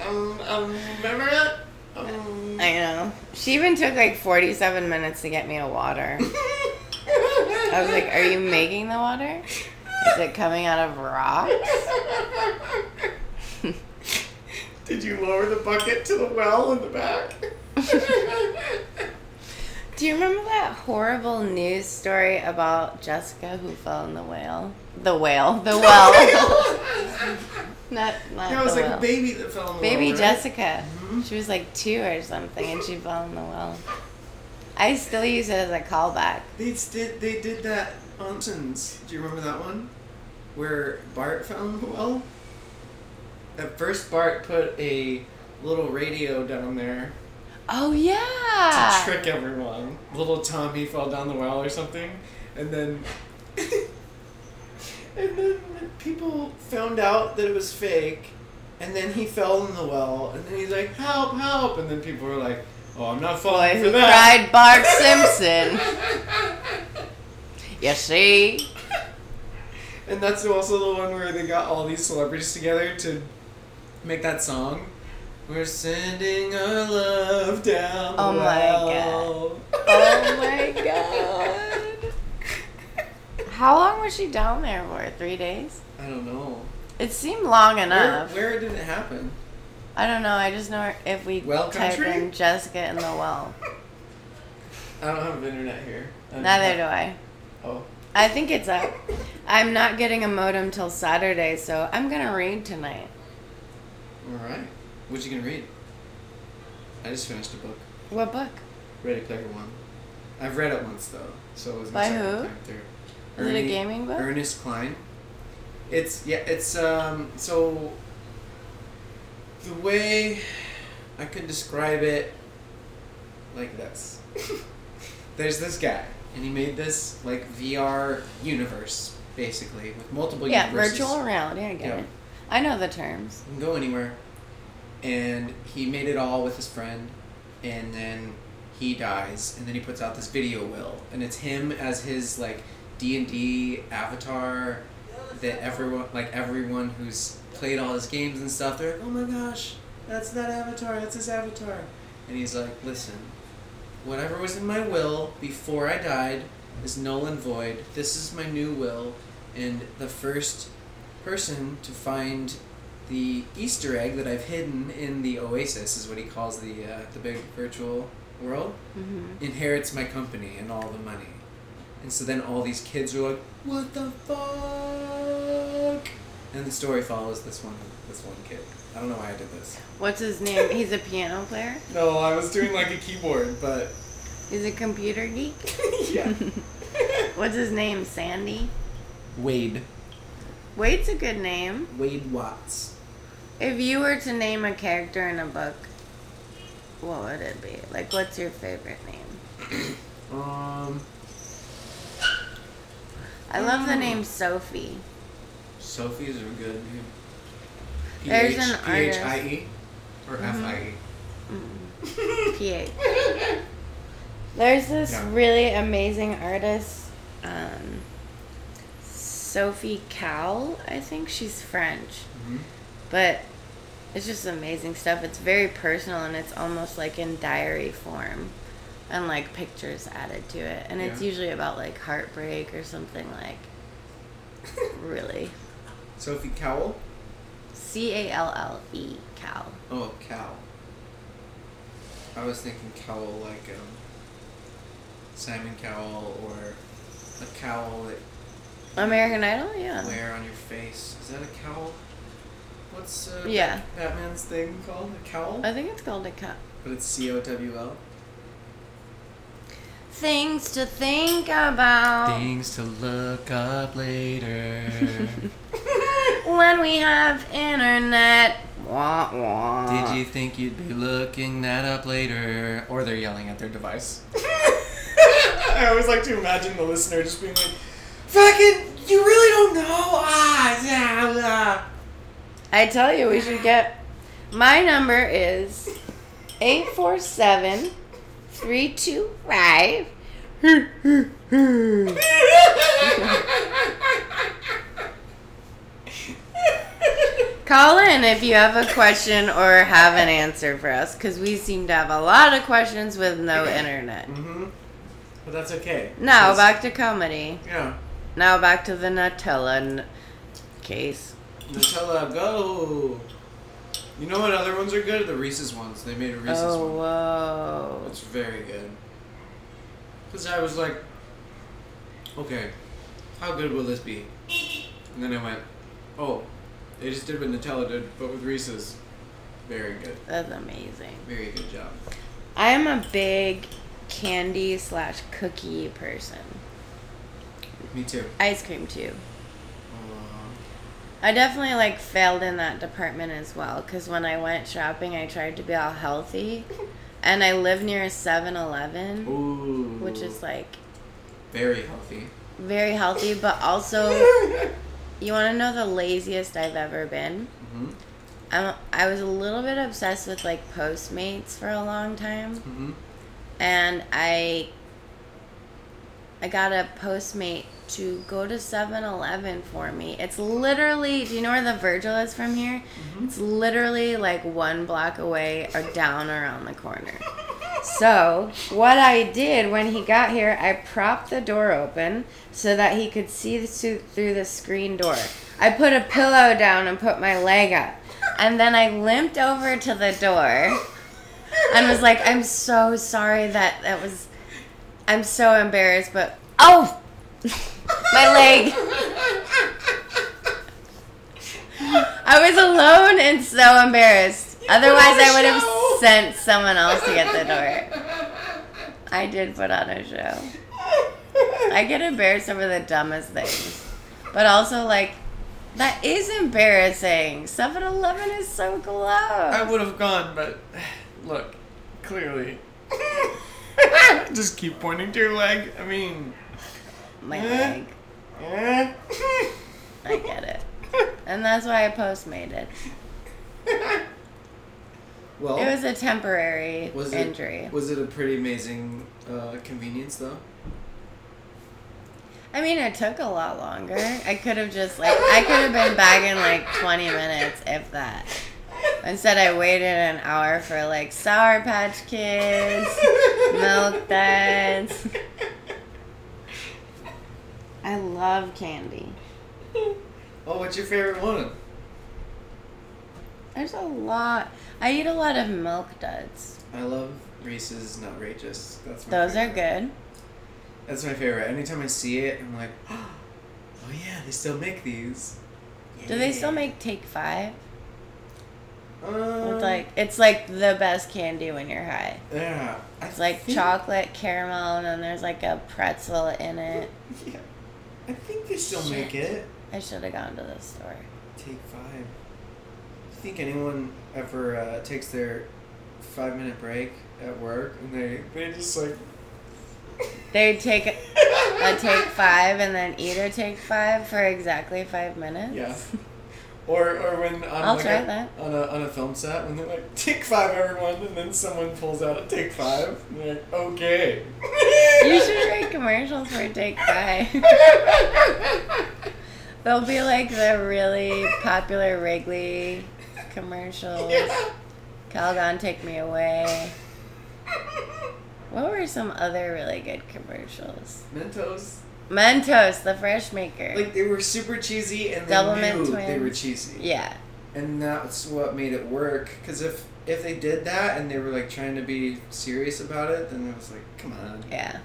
Um, um, remember that? Um, I know. She even took like 47 minutes to get me a water. I was like, Are you making the water? Is it coming out of rocks? Did you lower the bucket to the well in the back? Do you remember that horrible news story about Jessica who fell in the whale? The whale. The well. not not Yeah, it was like well. a baby that fell in the Baby well, right? Jessica. Mhm. She was like two or something and she fell in the well. I still use it as a callback. They did. They did that on Simpsons. Do you remember that one, where Bart fell in the well? At first, Bart put a little radio down there Oh yeah. to trick everyone. Little Tommy fell down the well or something, and then and then people found out that it was fake, and then he fell in the well, and then he's like, "Help! Help!" And then people were like, "Oh, I'm not falling Boy for who that." cried Bart Simpson. You see? And that's also the one where they got all these celebrities together to make that song. We're sending our love down the Oh my well. Oh my god. How long was she down there for? Three days? I don't know. It seemed long enough. where did it happen? I don't know. I just know if we Well type country? in Jessica in the well. I don't have internet here. Neither do I. Oh. I think it's up. I'm not getting a modem till Saturday, so I'm gonna read tonight. All right. What you gonna read? I just finished a book. What book? Ready Player One. I've read it once though, so it was my By second who? time through. Is it a gaming book? Ernest Cline. It's yeah. It's um. So the way I could describe it, like this. There's this guy, and he made this like VR universe, basically, with multiple Yeah, universes. virtual reality. I get Yeah. it. I know the terms. You can go anywhere. And he made it all with his friend, and then he dies, and then he puts out this video will, and it's him as his like D and D avatar. That everyone, like everyone who's played all his games and stuff, they're like, "Oh my gosh, that's that avatar. That's his avatar." And he's like, "Listen, whatever was in my will before I died is null and void. This is my new will, and the first person to find the Easter egg that I've hidden in the Oasis is what he calls the uh, the big virtual world hmm inherits my company and all the money. And so then all these kids are like, "What the fuck?" And the story follows this one this one kid. I don't know why I did this. What's his name? He's a piano player. No, I was doing like a keyboard, but He's a computer geek. yeah. What's his name? Sandy. Wade. Wade's a good name. Wade Watts. If you were to name a character in a book, what would it be? Like, what's your favorite name? Um, I love the name Sophie. Sophie's a good name. There's P-H- an artist. P-H-I-E or Mhm. F-I-E? Mm. PH. There's this really amazing artist, um, Sophie Calle. I think she's French, Mhm. but it's just amazing stuff. It's very personal and it's almost like in diary form, and like pictures added to it. And it's usually about like heartbreak or something like really Sophie Cowell? C A L L E cow. Oh, cow. I was thinking cowl like um, Simon Cowell or a cowl that American Idol, yeah. wear on your face. Is that a cowl? What's uh, Yeah. Batman's thing called? A cowl? I think it's called a cat. but it's C O W L. Things to think about Things to look up later. when we have internet. Wah, wah. Did you think you'd be looking that up later? Or they're yelling at their device. I always like to imagine the listener just being like, fucking, you really don't know? Ah, yeah, yeah. I tell you, we should get. My number is 847 325. Call in if you have a question or have an answer for us, because we seem to have a lot of questions with no internet. Mm-hmm. But that's okay. Now back to comedy. Yeah. Now back to the Nutella n- case. Nutella, go! You know what other ones are good? The Reese's ones. They made a Reese's oh, one. whoa. It's very good. Because I was like, okay, how good will this be? And then I went, oh, they just did what Nutella did, but with Reese's. Very good. That's amazing. Very good job. I am a big candy slash cookie person. Me too. Ice cream too. I definitely like failed in that department as well because when I went shopping, I tried to be all healthy, and I live near a 7-Eleven, which is like very healthy. very healthy, but also you want to know the laziest I've ever been. hmm I'm, I was a little bit obsessed with like Postmates for a long time. hmm and I I got a Postmate to go to 7-Eleven for me. It's literally, do you know where the Virgil is from here? Mm-hmm. It's literally like one block away or down around the corner. So, what I did when he got here, I propped the door open so that he could see the suit through the screen door. I put a pillow down and put my leg up. And then I limped over to the door and was like, I'm so sorry that that was. I'm so embarrassed, but. Oh! My leg! I was alone and so embarrassed. Otherwise, I would have sent someone else to get the door. I did put on a show. I get embarrassed over the dumbest things. But also, like, that is embarrassing. 7 Eleven is so close. I would have gone, but look, clearly. Just keep pointing to your leg. I mean, My leg. eh. I get it. And that's why I postmated. Well, It was a temporary was it injury. was it a pretty amazing uh, convenience though? I mean, it took a lot longer. I could have just, like, I could have been back in, like, 20 minutes, if that. Instead, I waited an hour for, like, Sour Patch Kids, Milk Duds. I love candy. Oh, what's your favorite one? There's a lot. I eat a lot of Milk Duds. I love Reese's Nutrageous. That's my Those are good. That's my favorite. Anytime I see it, I'm like, oh yeah, they still make these. Do they still make Take Five? Um, It's like it's like the best candy when you're high. yeah, I It's like chocolate caramel, and then there's like a pretzel in it. Yeah, I think they still Shit. make it. I should have gone to the store. Take five. Do you think anyone ever uh, takes their five minute break at work and they they just like They take a take five and then eat a take five for exactly five minutes. yeah. Or, or when on, I'll like try a, that. on a on a film set when they're like take five everyone and then someone pulls out a take five and they're like okay. You should write commercials for Take Five. They'll be like the really popular Wrigley commercials. Yeah. Calgon, take me away. What were some other really good commercials? Mentos. Mentos, the fresh maker. Like they were super cheesy and they Double knew Mint they were cheesy. yeah. And that's what made it work. Because if if they did that and they were like trying to be serious about it, then it was like, come on. Yeah.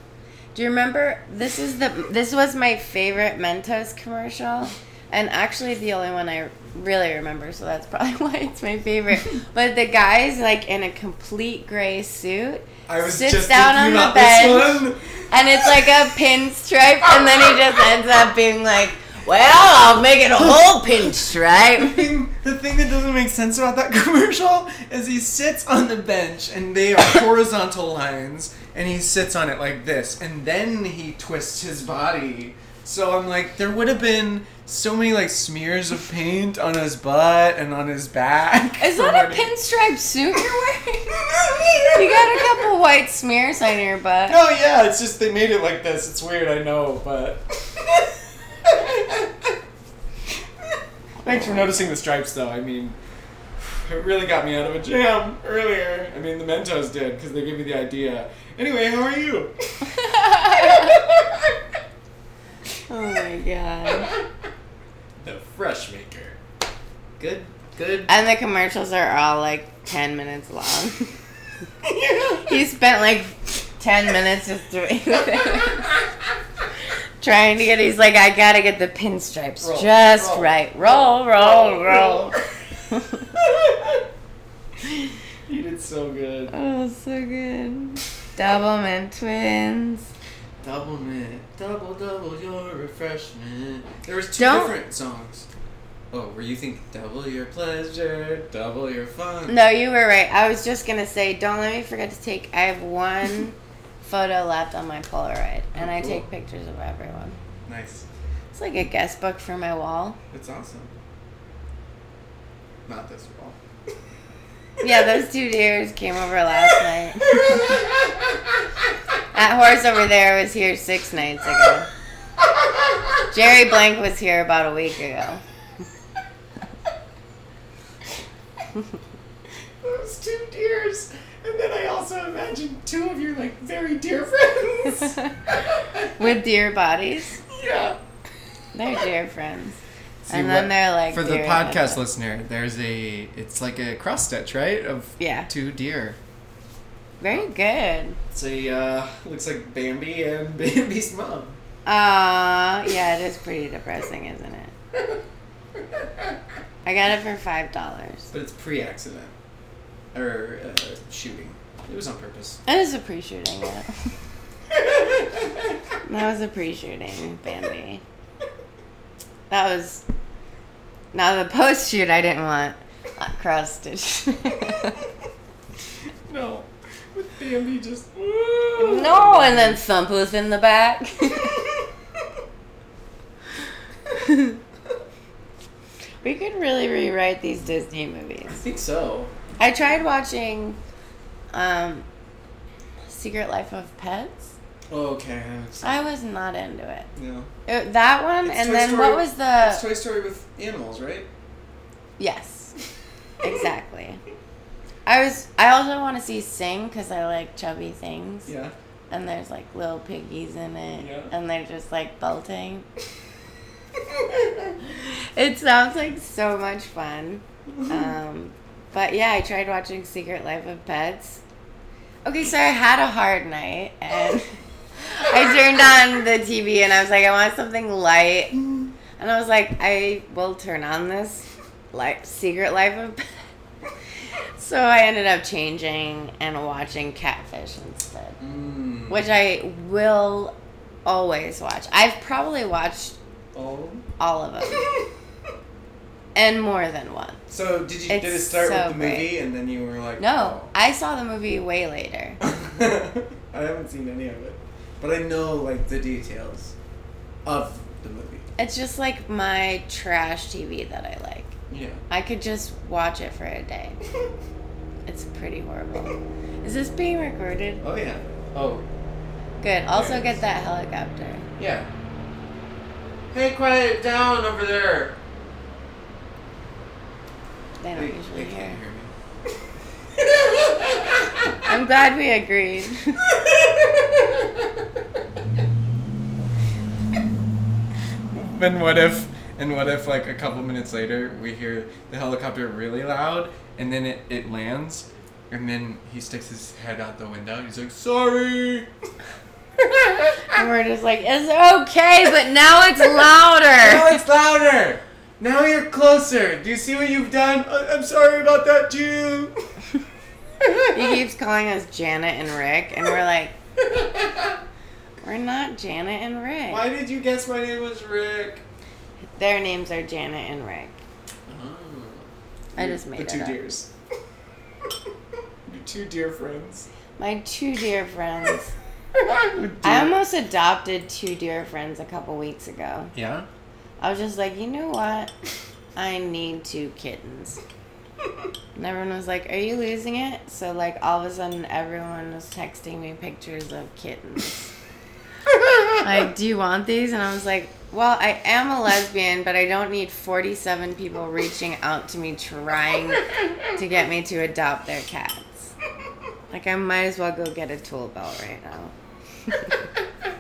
Do you remember this is the this was my favorite Mentos commercial and actually the only one I really remember so that's probably why it's my favorite. but the guy's like in a complete gray suit I was Sits just down on the bench. and it's like a pinstripe and then he just ends up being like, "Well, I'll make it a whole The pinstripe." thing, the thing that doesn't make sense about that commercial is he sits on the bench and they are horizontal lines and he sits on it like this and then he twists his body. So I'm like, there would have been so many like smears of paint on his butt and on his back. Is that a pinstripe suit you're wearing? You got a couple white smears on your butt. No, yeah, it's just they made it like this. It's weird, I know, but. Thanks for noticing the stripes, though. I mean, it really got me out of a jam earlier. I mean, the Mentos did because they gave me the idea. Anyway, how are you? Oh my god. the Fresh Maker. Good, good. And the commercials are all like 10 minutes long. he spent like 10 minutes just doing. Trying to get, he's like, I gotta get the pinstripes Roll, just roll, right. Roll, roll, roll. roll. you did so good. oh, so good. Doublemint twins. Doublemint, double double your refreshment. There was 2 Don't- different songs. Oh, were you thinking double your pleasure, double your fun? No, you were right. I was just gonna say, don't let me forget to take. I have one photo left on my Polaroid, oh, and Oh, I cool. take pictures of everyone. Nice. It's like a guest book for my wall. It's awesome. Not this wall. Yeah, those two deers came over last night. That horse over there was here six nights ago. Jerry Blank was here about a week ago. Those two deers. And then I also imagine two of your like very dear friends. With deer bodies. yeah. They're dear friends. See, and then what- they're like for the podcast listener, there's a it's like a cross stitch, right? Of Yeah. two deer. Very good. It's a uh, looks like Bambi and Bambi's mom. Uh yeah, it is pretty depressing, isn't it? I got it for five dollars. But it's pre-accident or uh, shooting. It was on purpose. That was a pre-shooting. Yeah. That was a pre-shooting, Bambi. That was. Now the post-shoot, I didn't want uh, cross stitch. no, with Bambi just. no, and then thump was in the back. we could really rewrite these Disney movies. I think so. I tried watching um, Secret Life of Pets. Oh, okay. I haven't seen- I was not into it. No. Uh, that one, It's and Toy then Story- what was the? It's Toy Story with animals, right? Yes, exactly. I was. I also want to see Sing because I like chubby things, Yeah. and there's like little piggies in it, Yeah. and they're just like belting. It sounds like so much fun. Um, but yeah, I tried watching Secret Life of Pets. Okay, so I had a hard night and I turned on the TV and I was like, I want something light. And I was like, I will turn on this like Secret Life of. So I ended up changing and watching Catfish instead, Mm. which I will always watch. I've probably watched Oh. all of them and more than one. So did you did it start so with the movie great. and then you were like No, I saw the movie way later. oh. I haven't seen any of it, but I know like the details of the movie. It's just like my trash TV that I like. Yeah. I could just watch it for a day. It's pretty horrible. Is this being recorded? Oh yeah. Oh Good. Also Yes. get that helicopter. yeah. Hey, quiet down over there. They don't They, usually they hear. Can't hear me. I'm glad we agreed. Then what if, and what if like a couple minutes later we hear the helicopter really loud and then it, it lands and then he sticks his head out the window and he's like, sorry. and we're just like, it's okay, but now it's now louder. it's louder. Now you're closer. Do you see what you've done? I- I'm sorry about that too. he keeps calling us Janet and Rick, and we're like, we're not Janet and Rick. Why did you guess my name was Rick? Their names are Janet and Rick. Oh. I just made the it two up. deers. Your two dear friends. My two dear friends. I almost adopted two dear friends a couple weeks ago. Yeah. I was just like, you know what? I need two kittens. And everyone was like, Are you losing it? So, like, all of a sudden, everyone was texting me pictures of kittens. like, do you want these? And I was like, Well, I am a lesbian, but I don't need 47 people reaching out to me trying to get me to adopt their cats. Like, I might as well go get a tool belt right now.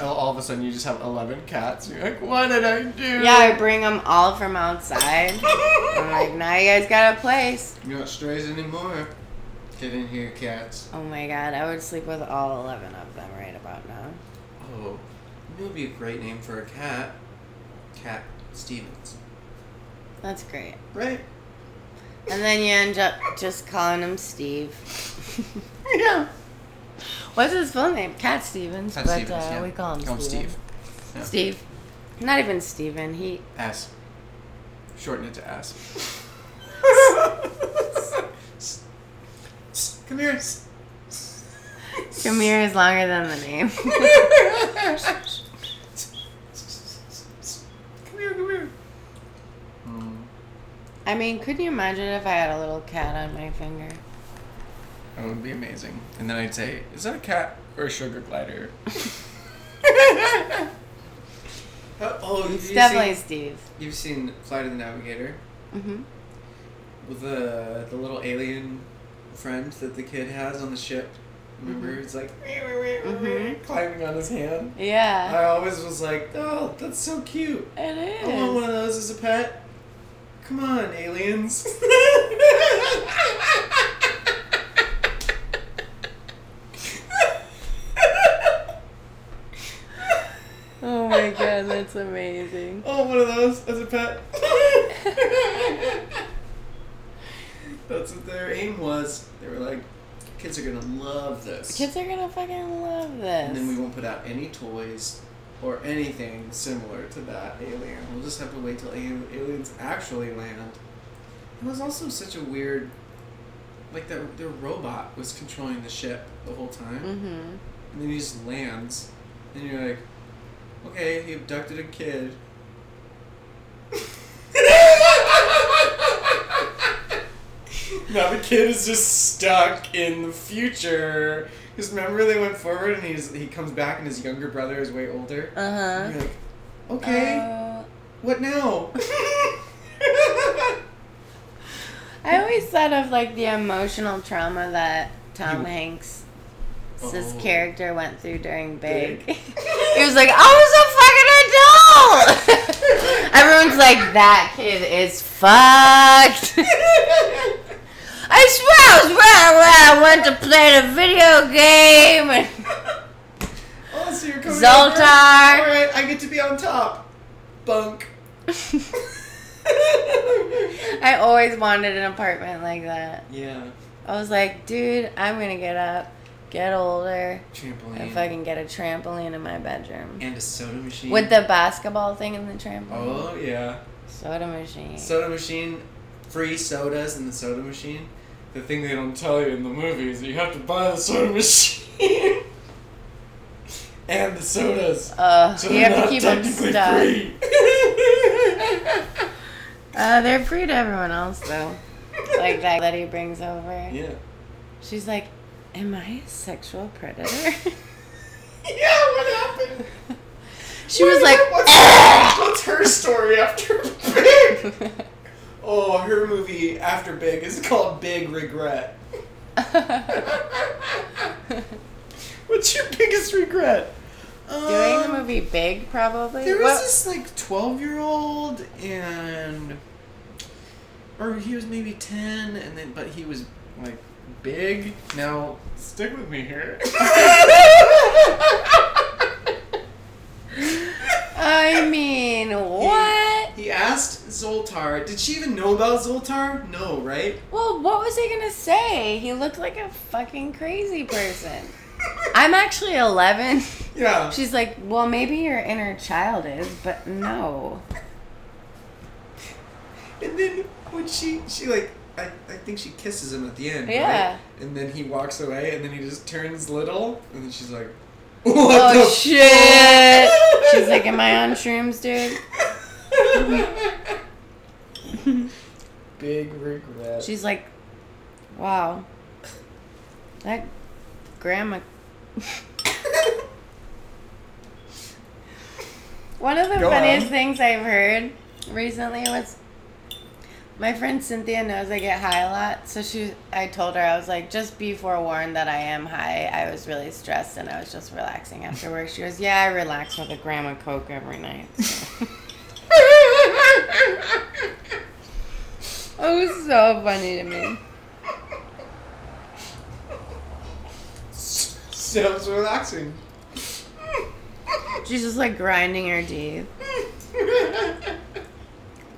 all, all of a sudden, you just have 11 cats. You're like, what did I do? Yeah, I bring them all from outside. I'm like, now you guys got a place. You're not strays anymore. Get in here, cats. Oh my god, I would sleep with all 11 of them right about now. Oh, that would be a great name for a cat. Cat Stevens. That's great. Right? And then you end up just calling him Steve. Yeah. What's his full name? Cat Stevens, Cat but Stevens, uh, yeah. we call him Call him Steven. Steve. Yeah. Steve. Not even Steven. He. Ass. Shorten it to ass. Come here. Kamir is longer than the name. Come here, come here. Mm, I mean, could you imagine if I had a little cat on my finger? That would be amazing. And then I'd say, "Is that a cat or a sugar glider. oh, It's definitely Seen, Steve. you've seen Flight of the Navigator Mm-hmm. with the the little alien friend that the kid has on the ship. Remember, Mhm. it's like Mhm. climbing on his hand. Yeah, I always was like, oh, that's so cute. it I want one of those as a pet. Come on, aliens. Oh my god, that's amazing. oh, one of those as a pet. That's what their aim was. They were like, kids are gonna love this. Kids are gonna fucking love this. and then we won't put out any toys or anything similar to that alien. We'll just have to wait till aliens actually land. It was also such a weird, like the their robot was controlling the ship the whole time, Mm-hmm. and then he just lands, and you're like, okay, he abducted a kid. now the kid is just stuck in the future. Because remember they went forward and he's he comes back and his younger brother is way older. Uh huh. you're like, okay, Uh, what now? I always thought of like the emotional trauma that Tom You- Hanks' Oh. character went through during Big. Big. he was like, I was a fucking adult. Everyone's like, that kid is fucked. I swear I was right I went to play the video game. And oh, so you're coming Zoltar. All right, I get to be on top. Bunk. I always wanted an apartment like that. yeah. I was like, dude, I'm gonna get up, get older, Trampoline. I can get a trampoline in my bedroom. and a soda machine. With the basketball thing in the trampoline. Oh yeah. Soda machine. Soda machine, free sodas in the soda machine. The thing they don't tell you in the movies, is that you have to buy the soda machine and the sodas. uh, So you have to keep them stuck. free. Uh, they're free to everyone else though. like that that he brings over. yeah. She's like, "Am I a sexual predator?" Yeah, what happened? she was like, what's, what's her story after Big? Oh, her movie after Big is called Big Regret. What's your biggest regret? Doing the Um, movie Big, probably. There was What- this like twelve year old and or he was maybe ten and then but he was like big. Now stick with me here. I mean, what? He asked Zoltar, did she even know about Zoltar? No, right? Well, what was he gonna say? He looked like a fucking crazy person. I'm actually 11. Yeah. She's like, well, maybe your inner child is, but no. And then when she she like I, I think she kisses him at the end. Yeah. Right? And then he walks away and then he just turns little and then she's like What oh the shit! fuck?" She's like, am I on shrooms, dude? Big regret. She's like, wow. That grandma. One of the Go funniest on. things I've heard recently was my friend Cynthia knows I get high a lot, so she I told her I was like, just be forewarned that I am high. I was really stressed and I was just relaxing after work. She goes, Yeah, I relax with a gram of coke every night. So. it was so funny to me. Sounds relaxing. She's just like grinding her teeth,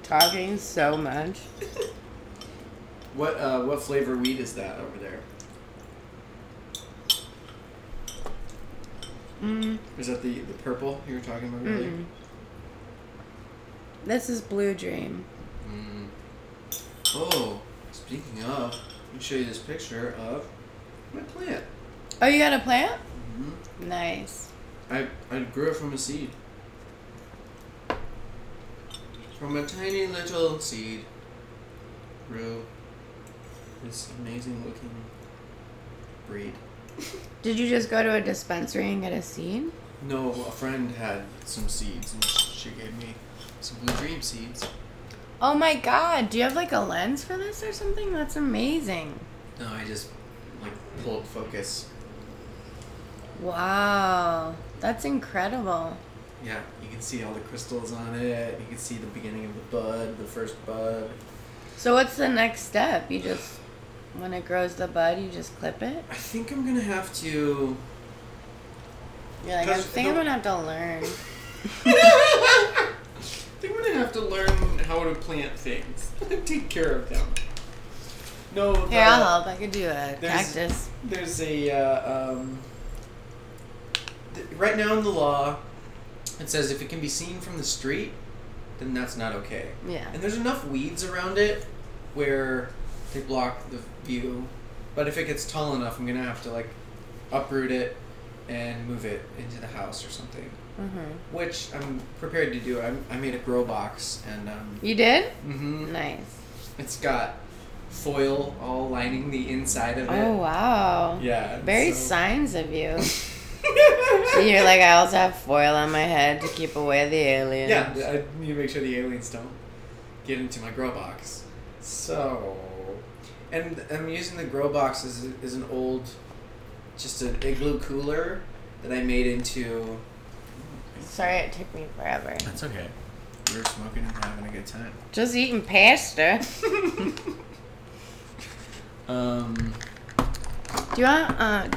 talking so much. What uh what flavor weed is that over there? Mm, Is that the the purple you were talking about earlier? mm. This is Blue Dream. Mm. Oh, speaking of, let me show you this picture of my plant. Oh, you got a plant? hmm Nice. I I grew it from a seed. From a tiny little seed grew this amazing looking breed. Did you just go to a dispensary and get a seed? No, a friend had some seeds and she gave me some blue dream seeds. Oh my god, do you have like a lens for this or something? That's amazing. No, I just like pulled focus. Wow, that's incredible. Yeah, see all the crystals on it. You can see the beginning of the bud, the first bud. So what's the next step? You just when it grows the bud, you just clip it? I think I'm gonna have to. You're like, I think I'm gonna have to learn. I think I'm gonna have to learn how to plant things, take care of them. No, the, Here, I'll help. I could do a There's- cactus. There's a uh, um, th- right now in the law, it says if it can be seen from the street, then that's not okay. Yeah. And there's enough weeds around it where they block the view. But if it gets tall enough, I'm gonna have to like uproot it and move it into the house or something. Mm-hmm. Which I'm prepared to do. I, I made a grow box and um, You did? Mm-hmm. Nice. it's got foil all lining the inside of it. Oh wow. Yeah. Very so- signs of you. You're like, I also have foil on my head to keep away the aliens. Yeah, I need to make sure the aliens don't get into my grow box. So, and I'm using the grow box as, as an old, just an igloo cooler that I made into. Sorry it took me forever. That's okay. We were smoking and having a good time. Just eating pasta. Um, Do you want uh,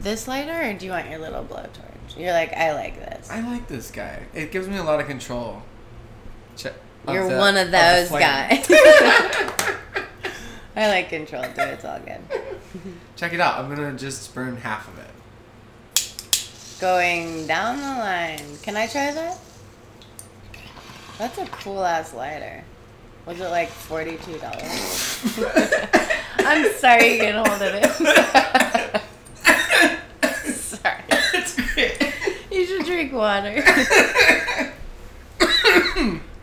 this lighter or do you want your little blowtorch? You're like, I like this. I like this guy. It gives me a lot of control. Check. You're the- one of those flame. guys. I like control too. It's all good. Check it out. I'm gonna just burn half of it. Going down the line. Can I try that? That's a cool ass lighter. Was it like forty-two dollars? I'm sorry, you can hold it in. sorry. It's great. You should drink water.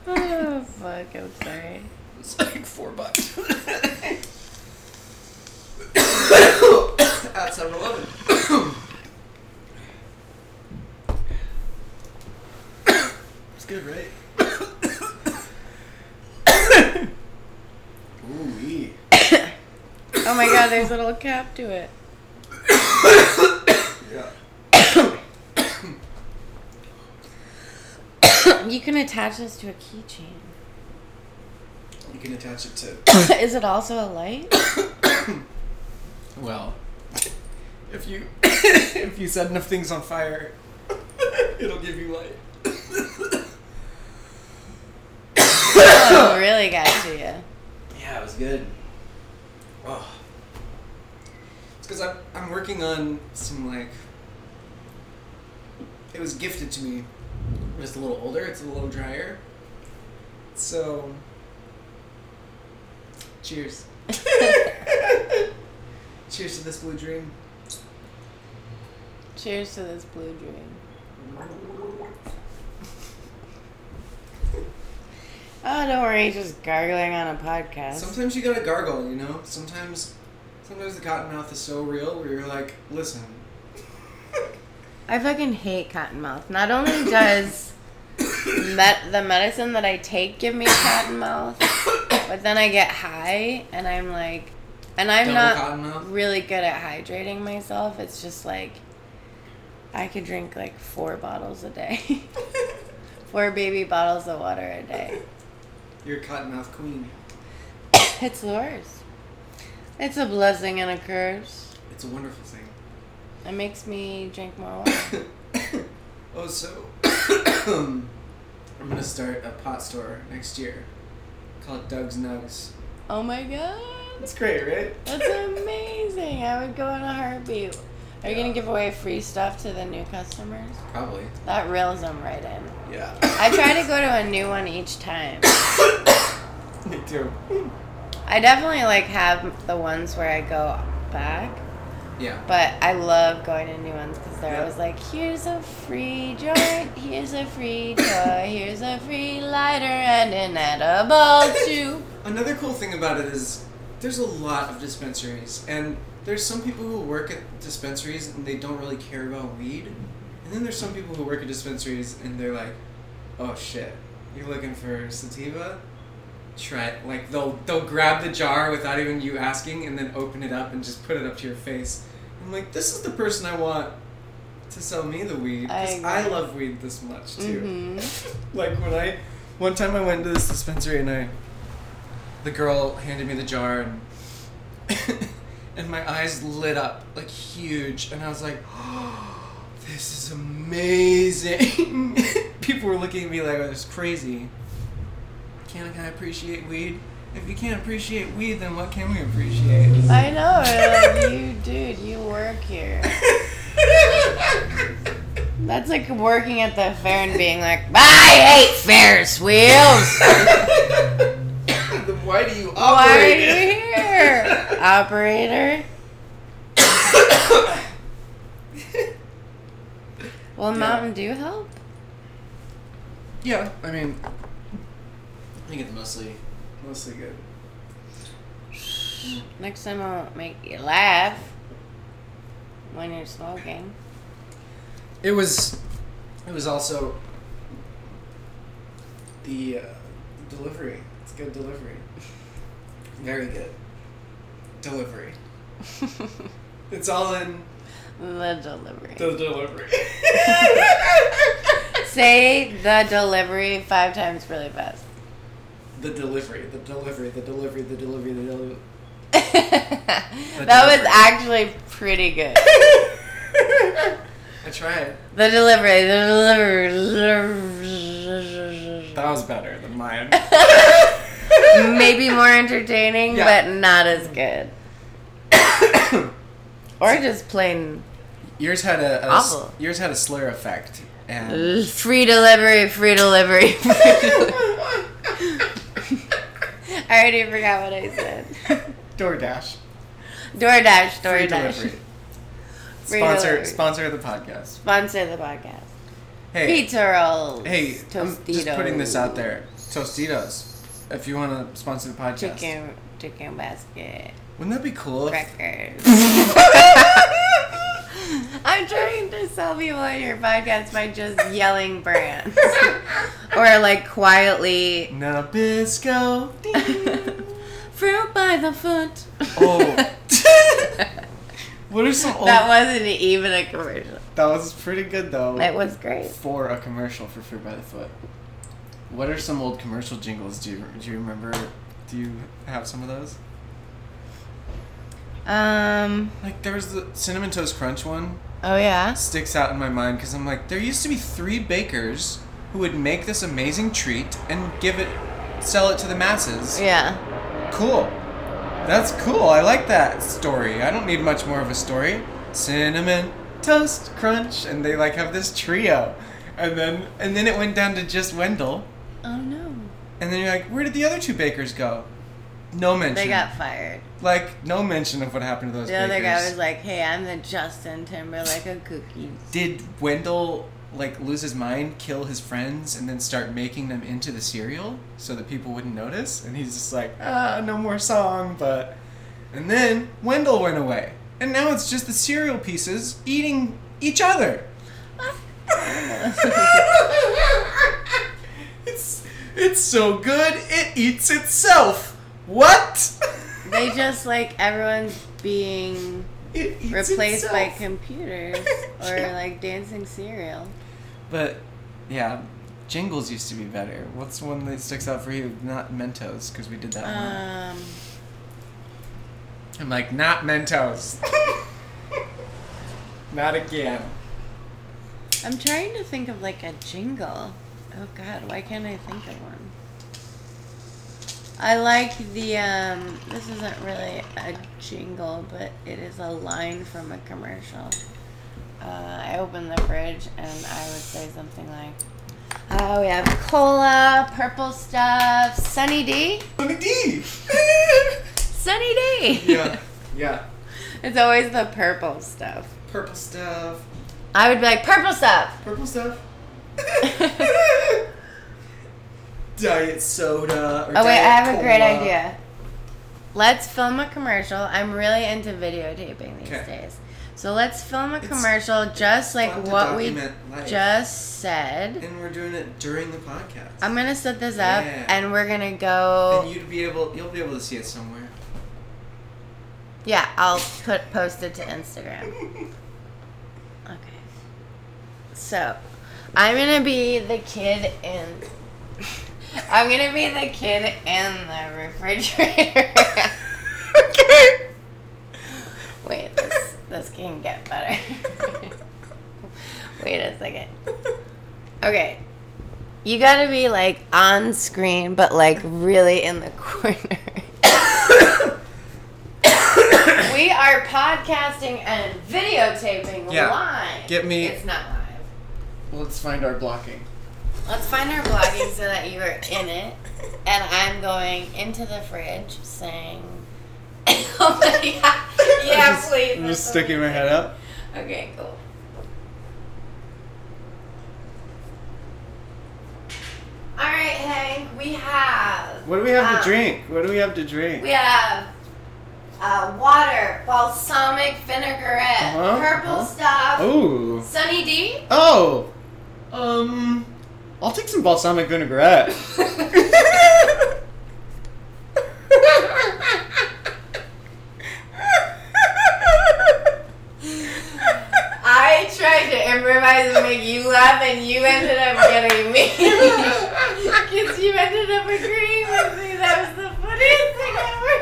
oh fuck! I'm sorry. It's like four bucks. At 7 Eleven. it's good, right? Ooh. Oh my god, there's a little cap to it. Yeah. You can attach this to a keychain. You can attach it to. Is it also a light? Well, if you if you set enough things on fire, it'll give you light. Oh, really got to you. Yeah, it was good. Oh. It's because I'm, I'm working on some, like. It was gifted to me when it's a little older, it's a little drier. So. Cheers. Cheers to this blue dream. Cheers to this blue dream. Oh, don't worry, just gargling on a podcast. Sometimes you gotta gargle, you know? Sometimes. Sometimes the cotton mouth is so real where you're like, listen. I fucking hate cottonmouth. Not only does met- the medicine that I take give me cottonmouth, but then I get high and I'm like, and I'm Double not really good at hydrating myself. It's just like I could drink like four bottles a day, four baby bottles of water a day. You're a cottonmouth queen. It's the worst. It's a blessing and a curse. It's a wonderful thing. It makes me drink more water. oh, so I'm gonna start a pot store next year. Call it Doug's Nugs. oh my god. That's great, right? That's amazing. I would go in a heartbeat. Are you Yeah. gonna give away free stuff to the new customers? Probably. That reels them right in. Yeah. I try to go to a new one each time. Me too. I definitely like have the ones where I go back, Yeah. but I love going to new ones because they're Yeah. always like, here's a free joint, here's a free toy, here's a free lighter and an edible too. Another cool thing about it is there's a lot of dispensaries, and there's some people who work at dispensaries and they don't really care about weed, and then there's some people who work at dispensaries and they're like, oh shit, you're looking for sativa. Try it. like they'll they'll grab the jar without even you asking and then open it up and just put it up to your face. I'm like, this is the person I want to sell me the weed because I, agree. love weed this much too. Mm-hmm. like when I one time I went to this dispensary and I the girl handed me the jar and and my eyes lit up like huge and I was like this is amazing people were looking at me like I was crazy can, can I appreciate weed if you can't appreciate weed then what can we appreciate I know, like, you, dude, you work here. That's like working at the fair and being like, I hate Ferris wheels. why do you Why are operate you here, operator? Will Yeah. Mountain Dew help? yeah I mean I think it's mostly mostly good Next time I'll make you laugh when you're smoking. It was, it was also the uh, delivery. It's good delivery. Very good delivery. It's all in the delivery. the delivery. Say the delivery five times really fast. The delivery. The delivery. The delivery. The delivery. The delivery. that was actually pretty good. I tried. The delivery, the delivery. That was better than mine. Maybe more entertaining, Yeah. but not as good. or just plain yours had a, a Awful. yours had a slur effect and free delivery, free delivery. I already forgot what I said. DoorDash. DoorDash, Free DoorDash. delivery. Free Sponsor delivery. sponsor of the podcast. Sponsor the podcast. Hey, Pizza rolls. hey, I'm just putting this out there. Tostitos. If you want to sponsor the podcast, Chicken, chicken basket. wouldn't that be cool? if- Crackers. I'm trying to sell people on your podcast by just yelling brands. or like quietly Nabisco. fruit by the foot. Oh. what are some old? that wasn't even a commercial. that was pretty good though. It was great. for a commercial for Fruit by the Foot. What are some old commercial jingles? Do you do you remember? Do you have some of those? Um. Like there was the cinnamon toast crunch one. Oh yeah. Sticks out in my mind because I'm like, there used to be three bakers who would make this amazing treat and give it, sell it to the masses. Yeah. Cool. That's cool. I like that story. I don't need much more of a story. Cinnamon toast crunch, and they like have this trio, and then and then it went down to just Wendell, Oh no. and then you're like, where did the other two bakers go? No mention. They got fired. Like no mention of what happened to those The other bakers. guy was like, "Hey, I'm the Justin Timberlake of cookies." did Wendell like lose his mind, kill his friends, and then start making them into the cereal so that people wouldn't notice? And he's just like, ah, no more song, but. And then Wendell went away, and now it's just the cereal pieces eating each other. it's it's so good it eats itself. What? They just like everyone's being it eats replaced by computers or Yeah. like dancing cereal. But yeah, jingles used to be better. What's one that sticks out for you? Not Mentos, because we did that one. Um, I'm like, not Mentos. not again. I'm trying to think of like a jingle. Oh God, why can't I think of one? I like the um. This isn't really a jingle, but it is a line from a commercial. Uh, I open the fridge and I would say something like, "Oh, we have cola, purple stuff, Sunny D, Sunny D. Sunny D." yeah, yeah. It's always the purple stuff. Purple stuff. I would be like, "Purple stuff." Purple stuff. Diet soda. Or Oh wait, I have a great idea. let's film a commercial. I'm really into videotaping these Okay. days. So let's film a It's commercial just like what we life. just said. And we're doing it during the podcast. I'm gonna set this up Yeah. and we're gonna go. and you'd be able, you'll be able to see it somewhere. Yeah, I'll put post it to Instagram. Okay. So, I'm gonna be the kid in. I'm gonna be the kid in the refrigerator. okay. Wait, this this can get better. Wait a second. Okay. You gotta be like on screen, but like really in the corner. we are podcasting and videotaping Yeah. live. Get me- It's not live. Let's find our blocking. Let's find our blogging so that you are in it, and I'm going into the fridge saying, "Oh my god, yeah, I'm just, please." I'm just sticking my head up. Okay, cool. All right, Hank. We have. What do we have um, to drink? What do we have to drink? We have uh, water, balsamic vinaigrette, Uh-huh, purple uh-huh. stuff, Oh. Sunny D. Oh. Um. I'll take some balsamic vinaigrette. I tried to improvise and make you laugh, and you ended up getting me. Because you ended up agreeing with me. That was the funniest thing ever.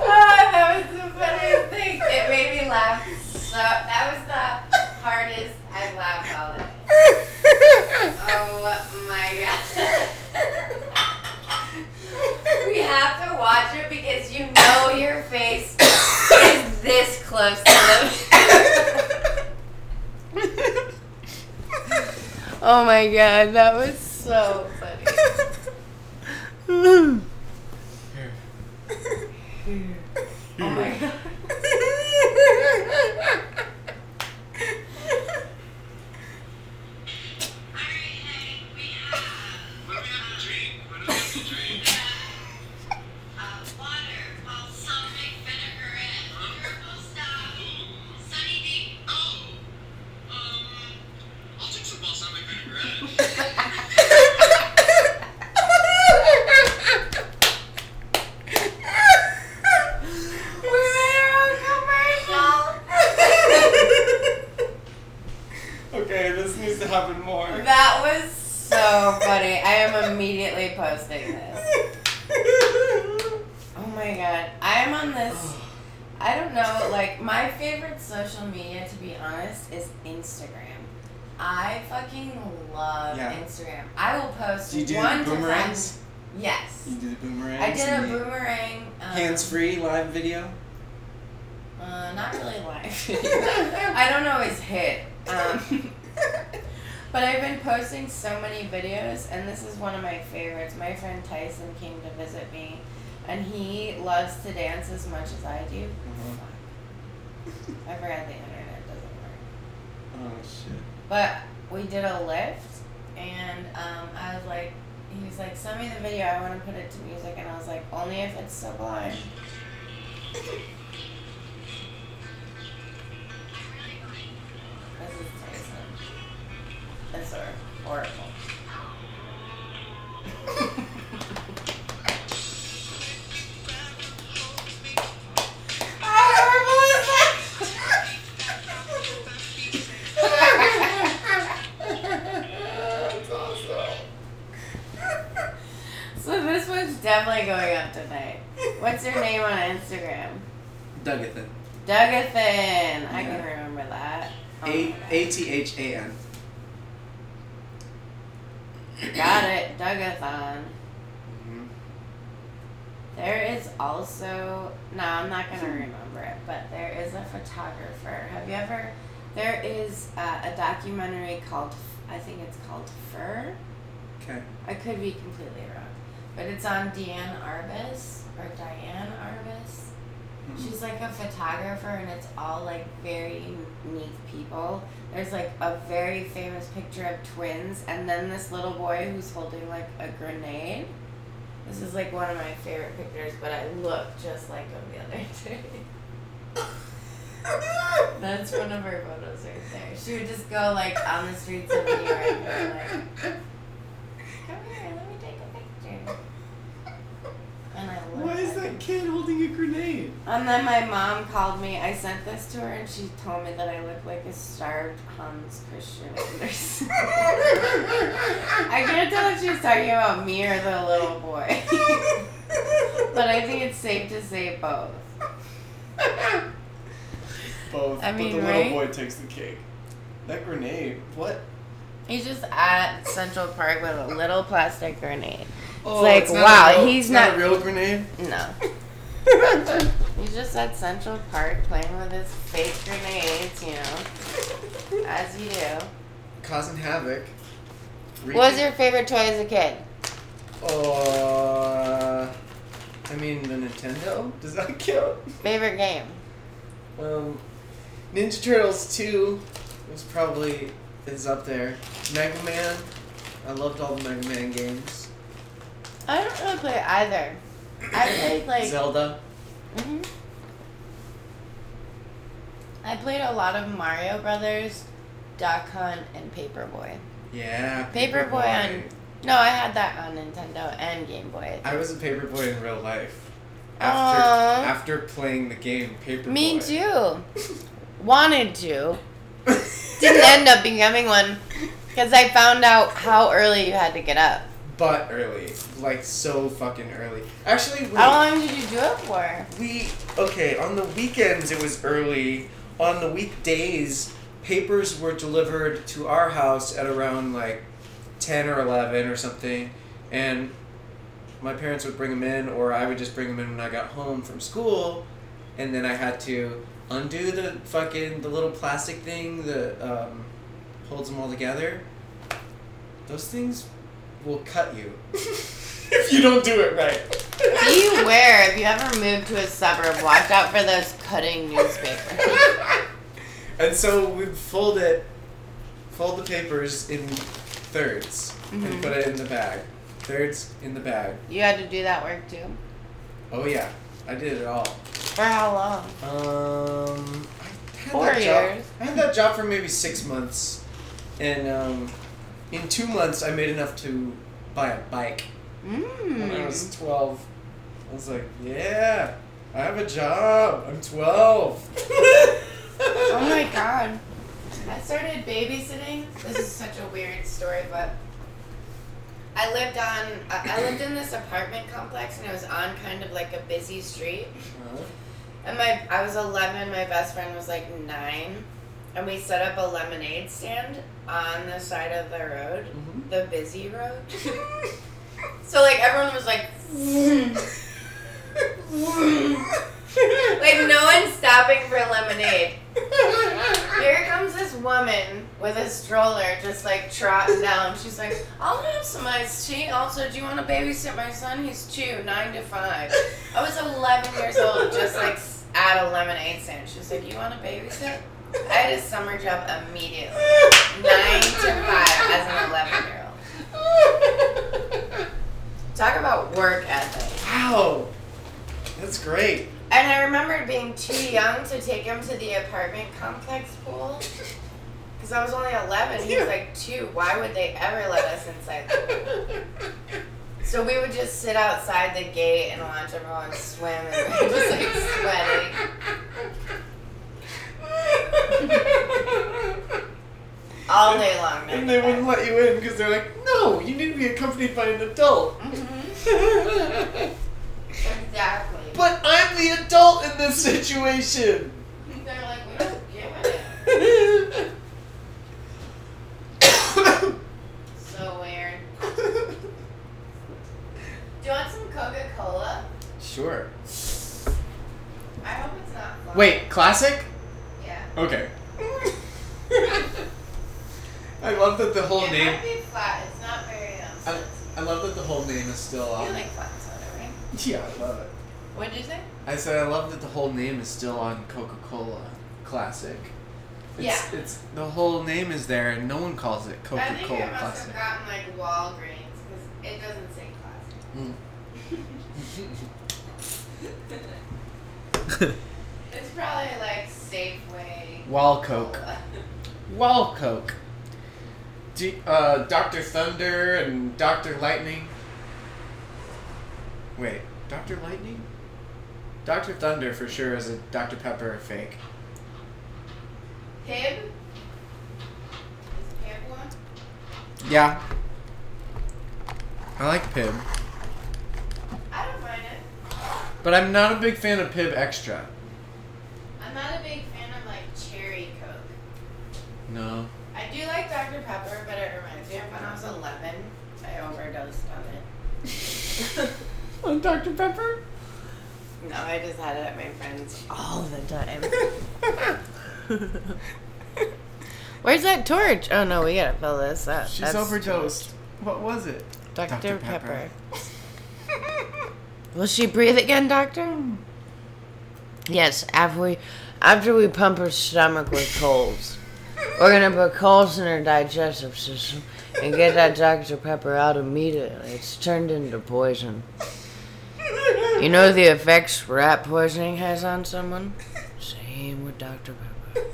oh, that was the funniest thing. It made me laugh. So that was the hardest I've laughed all day. Oh my god. we have to watch it because you know your face is this close to the. oh my god, that was so funny. Oh my god. We made our own commercial. okay, this needs to happen more. That was so funny. I am immediately posting this. Oh my god. I am on this. I don't know, like, my favorite social media, to be honest, is Instagram. I fucking love Yeah. Instagram. I will post Do you do one boomerangs? Yes. You do the boomerangs. I did a boomerang. Um, Hands-free live video. Uh, not really live. I don't always hit. Um, but I've been posting so many videos, and this is one of my favorites. My friend Tyson came to visit me, and he loves to dance as much as I do. Fuck. I forgot the internet doesn't work. Oh shit. But we did a lift, and um, I was like, he was like, send me the video. I want to put it to music, and I was like, only if it's sublime. Dougathan. Dougathan. I Yeah. can remember that. A God. A T H A N. Got it, Dougathon. Mhm. There is also no, I'm not gonna remember it, but there is a photographer. Have you ever? There is uh, a documentary called I think it's called Fur. Okay. I could be completely wrong, but it's on Deanne Arbus or Diane Arbus. She's like a photographer, and it's all like very unique people. There's like a very famous picture of twins, and then this little boy who's holding like a grenade. This is like one of my favorite pictures, but I look just like him the other day. That's one of her photos right there. She would just go like on the streets of New York and like, "Come here, let me take a picture." And I look. Why is that kid holding a grenade? And then my mom called me. I sent this to her, and she told me that I look like a starved Hans Christian Andersen. I can't tell if she was talking about me or the little boy, but I think it's safe to say both. Both. I mean, but the right? little boy takes the cake. That grenade. What? He's just at Central Park with a little plastic grenade. Oh, like, not wow, real- he's not, not- a real grenade. No. He's just at Central Park playing with his fake grenades, you know, as you do. Causing havoc. What was your favorite toy as a kid? Uh, I mean the Nintendo. Does that count? Favorite game? Um, Ninja Turtles 2 was probably is up there. Mega Man. I loved all the Mega Man games. I don't really play either. I played like. Zelda. hmm I played a lot of Mario Brothers, Duck Hunt, and Paperboy. Yeah. Paperboy on. No, I had that on Nintendo and Game Boy. I was a Paperboy in real life. Aw. After after playing the game Paperboy. Me too. Wanted to. Didn't end up becoming one because I found out how early you had to get up. But early, like so fucking early. Actually, wait, How long did you do it for? we okay on the weekends it was early. On the weekdays, papers were delivered to our house at around like ten or eleven or something, and my parents would bring them in, or I would just bring them in when I got home from school, and then I had to undo the fucking the little plastic thing that um, holds them all together. Those things will cut you if you don't do it right. Beware if you ever move to a suburb, watch out for those cutting newspapers. and so we'd fold it, fold the papers in thirds, Mhm. and put it in the bag. Thirds in the bag. You had to do that work too. Oh yeah, I did it all. For how long? Um, I had Four that job- years. I had that job for maybe six months, and um, in two months I made enough to buy a bike. Mm. When I was Mmm. twelve, I was like, yeah, I have a job. I'm twelve. Oh my god. I started babysitting. This is such a weird story, but I lived on. I I lived in this apartment complex, and it was on kind of like a busy street. Huh? And my, I was 11. My best friend was like nine, and we set up a lemonade stand on the side of the road, Mhm. the busy road. So like everyone was like, like no one's stopping for lemonade. Here comes this woman with a stroller, just like trotting down. She's like, "I'll have some iced tea. Also, do you want to babysit my son? He's two, nine to five. I was 11 years old, just like at a lemonade stand. She was like, "You want to babysit?" I had a summer job immediately, nine to five, as an 11 year old. Talk about work ethic. Wow, that's great. And I remember being too young to take him to the apartment complex pool. Because I was only 11. He was like two. Why would they ever let us inside the pool? So we would just sit outside the gate and watch everyone swim and we were just like sweating. All day long. And they wouldn't let you in because they're like, no, you need to be accompanied by an adult. Mhm. Exactly. but I'm the adult in this situation. They're like, we don't give a damn. So weird. Do you want some Coca Cola? sure. I hope it's not. fun. Wait, classic? Yeah. Okay. I love that the whole it name. might be flat. It's not very um. I, I love that the whole name is still you on. like flat soda, right? Yeah, I love it. What did you say? I said I love that the whole name is still on Coca Cola Classic. It's, Yeah. It's the whole name is there, and no one calls it I Coca think Cola it must Classic. have gotten like Walgreens because it doesn't say classic. Mm. It's probably like Safeway. Wall Coke. Wall Coke. D- uh, Doctor Thunder and Doctor Lightning. Wait, Doctor Lightning? Doctor Thunder for sure is a Dr Pepper fake. Pibb? Is Pibb one? Yeah. I like Pibb, I don't mind it. but I'm not a big fan of Pibb Xtra. I'm not a big fan of like cherry Coke. No. I do like Dr. Pepper, but it reminds me of when I was 11. I overdosed on it. On Dr Pepper? No, I just had it at my friends all the time. Where's that torch? Oh no, we gotta fill this up. She's That's overdosed. What was it? Dr. Dr. Pepper. Pepper. Will she breathe again, Doctor? Yes, after we after we pump her stomach with coals. We're gonna put coals in her digestive system and get that Dr. Pepper out immediately. It's turned into poison. You know the effects rat poisoning has on someone? Same with Dr. Pepper.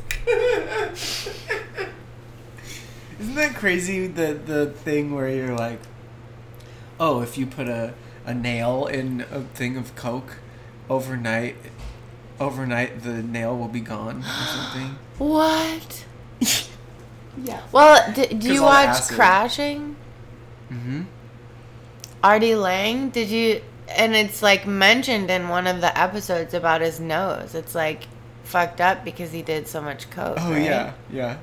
Isn't that crazy? The the thing where you're like, oh, if you put a, a nail in a thing of Coke overnight, overnight the nail will be gone or something. What? Yeah. Well, d- do you watch. Crashing? Mm-hmm. Artie Lange, did you? And it's like mentioned in one of the episodes about his nose. It's like fucked up because he did so much coke. Oh right? yeah, yeah.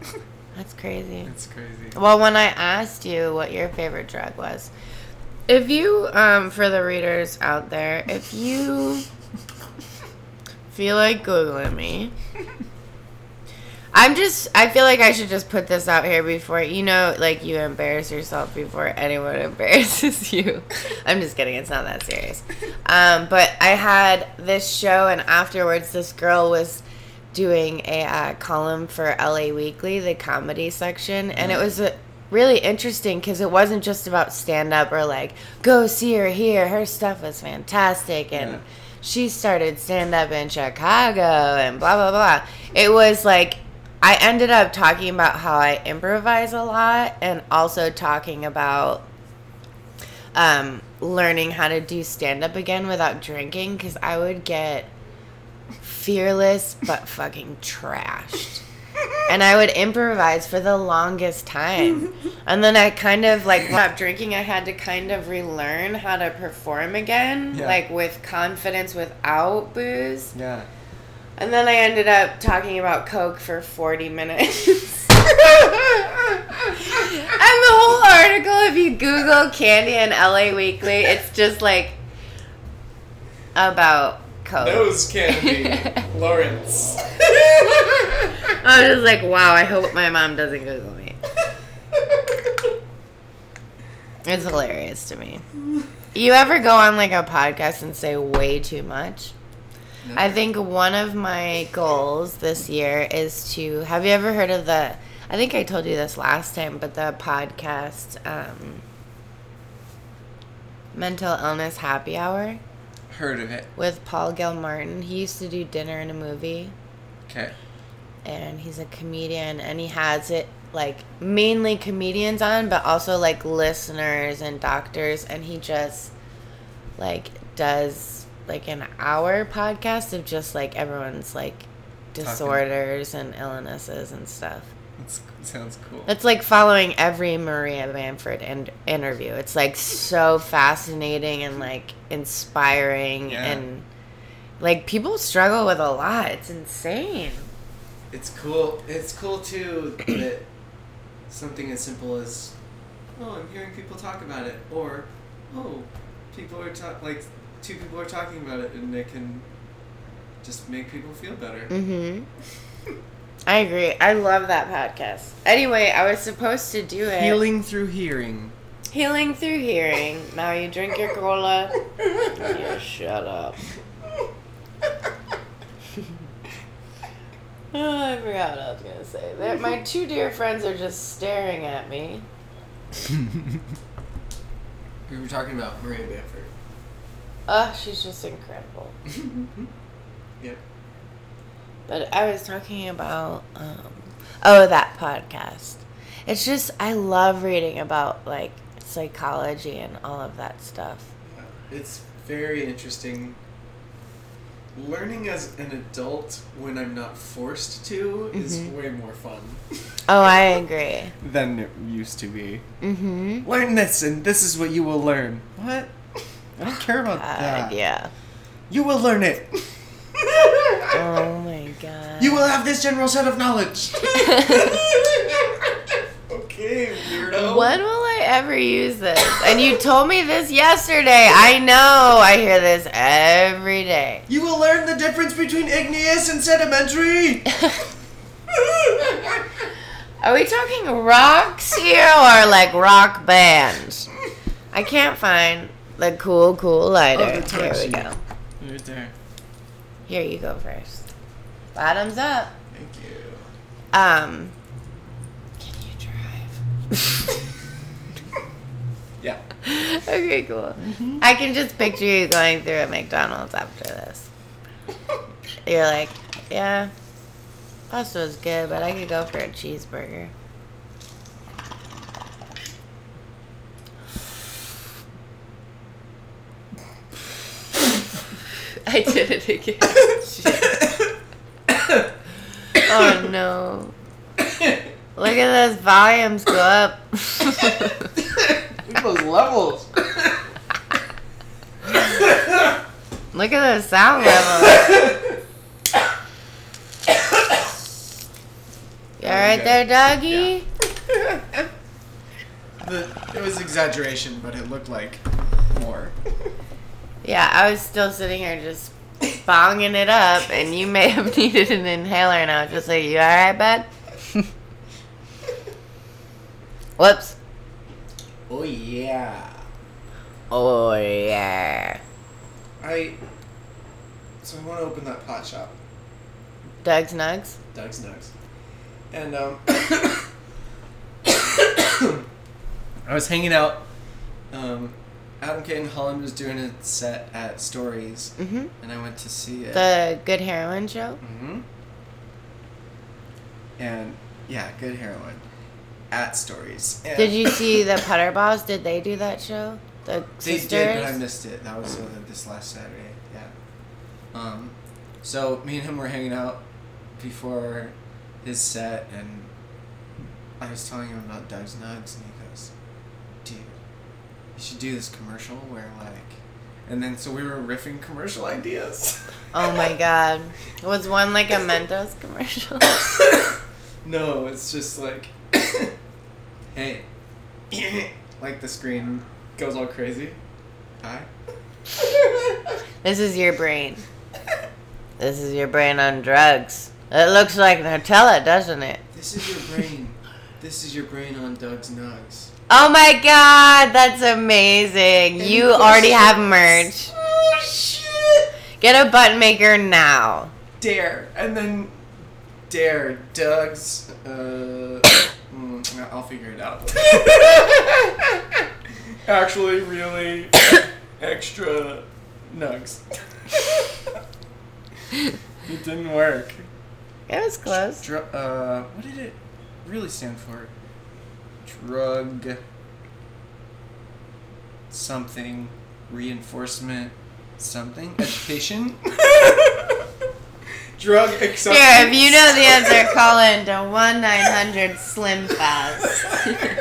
that's crazy. It's crazy. Well, when I asked you what your favorite drug was, if you, um, for the readers out there, if you feel like googling me, I'm just. I feel like I should just put this out here before you know, like you embarrass yourself before anyone embarrasses you. I'm just kidding. It's not that serious. Um, but I had this show, and afterwards, this girl was doing a uh, column for LA Weekly, the comedy section, and it was uh really interesting because it wasn't just about stand up or like go see her here. Her stuff was fantastic, and Yeah. She started stand up in Chicago and blah blah blah. It was like I ended up talking about how I improvise a lot and also talking about um, learning how to do stand up again without drinking because I would get fearless but fucking trashed. And I would improvise for the longest time. And then I kind of like stopped drinking. I had to kind of relearn how to perform again, Yeah. like with confidence without booze. Yeah. And then I ended up talking about Coke for 40 minutes. and the whole article, if you Google Candy and LA Weekly, it's just like about Coke. candy, Lawrence. I was just like, wow, I hope my mom doesn't Google me. It's hilarious to me. You ever go on like a podcast and say way too much? I think one of my goals this year is to. Have you ever heard of the? I think I told you this last time, but the podcast, um, Mental Illness Happy Hour Heard of it? with Paul Gilmartin. He used to do dinner and a movie, Okay. and he's a comedian, and he has it like mainly comedians on, but also like listeners and doctors, and he just like does like an hour podcast of just like everyone's like disorders and illnesses and stuff. That sounds cool. It's like following every Maria Bamford in- interview. It's like so fascinating and like inspiring Yeah. and like people struggle with a lot. It's insane. It's cool. It's cool too that something as simple as, oh, I'm hearing people talk about it, or, oh, people are talk like two people are talking about it, and they can just make people feel better. Mhm. I agree. I love that podcast. Anyway, I was supposed to do it. Healing through hearing. Healing through hearing. Now you drink your cola. Yeah, shut up. Oh, I forgot what I was gonna say. They're- my two dear friends are just staring at me. We were talking about Maria Bamford. Oh, she's just incredible. But I was talking about um, oh that podcast. It's just I love reading about like psychology and all of that stuff. It's very interesting. Learning as an adult when I'm not forced to is Mhm. way more fun Oh, I agree. Than it used to be. Mm-hmm. Learn this, and this is what you will learn. What? I don't care about that. Uh, yeah. You will learn it. Oh my god. You will have this general set of knowledge. okay, weirdo. When will I ever use this? And you told me this yesterday. I know. I hear this every day. You will learn the difference between igneous and sedimentary. Are we talking rocks here or like rock bands? I can't find the cool, cool lighter. Oh, the time Here we go. Right there. Here you go first. Bottoms up. Thank you. Um. Can you drive? Yeah. okay, cool. I can just picture you going through a McDonald's after this. You're like, yeah, pasta was good, but I could go for a cheeseburger. I did it again. oh no. Look at those volumes go up. Look at those levels. Look at the sound level. You alright there, doggy? The, it was exaggeration, but it looked like more. Yeah, I was still sitting here just bonging it up, and you may have needed an inhaler, and I was just like, you alright, bud? Whoops. Oh yeah. Oh, yeah. I. So I want to open that pot shop, Doug's Nugs? Doug's Nugs, and um. I was hanging out. Um, Adam Kane Holland was doing a set at Stories, Mm-hmm. and I went to see it. The Good Heroin Show? hmm And yeah, good heroin at Stories. And Did you see the Putter Balls? Did they do that show? The They sisters? did, but I missed it. That was uh, this last Saturday. Yeah. Um, so me and him were hanging out before his set, and I was telling him about Doug's Nugs, and he goes, "Dude, you should do this commercial where like." And then so we were riffing commercial ideas. Oh my god. Was one like a Mentos commercial? no, it's just like, hey, like the screen goes all crazy. Hi. This is your brain. This is your brain on drugs. It looks like Nutella, doesn't it? This is your brain. this is your brain on Doug's Nugs. Oh my god, that's amazing. Any You already have merch. Oh shit! Get a button maker now. Dare and then dare Doug's. Uh, mm, I'll figure it out. Actually, really extra nugs. it didn't work. It was close. Dr- uh, what did it really stand for? Drug something reinforcement something education. Drug acceptance. Here, if you know the answer, call in to 1 900 Slim Fast.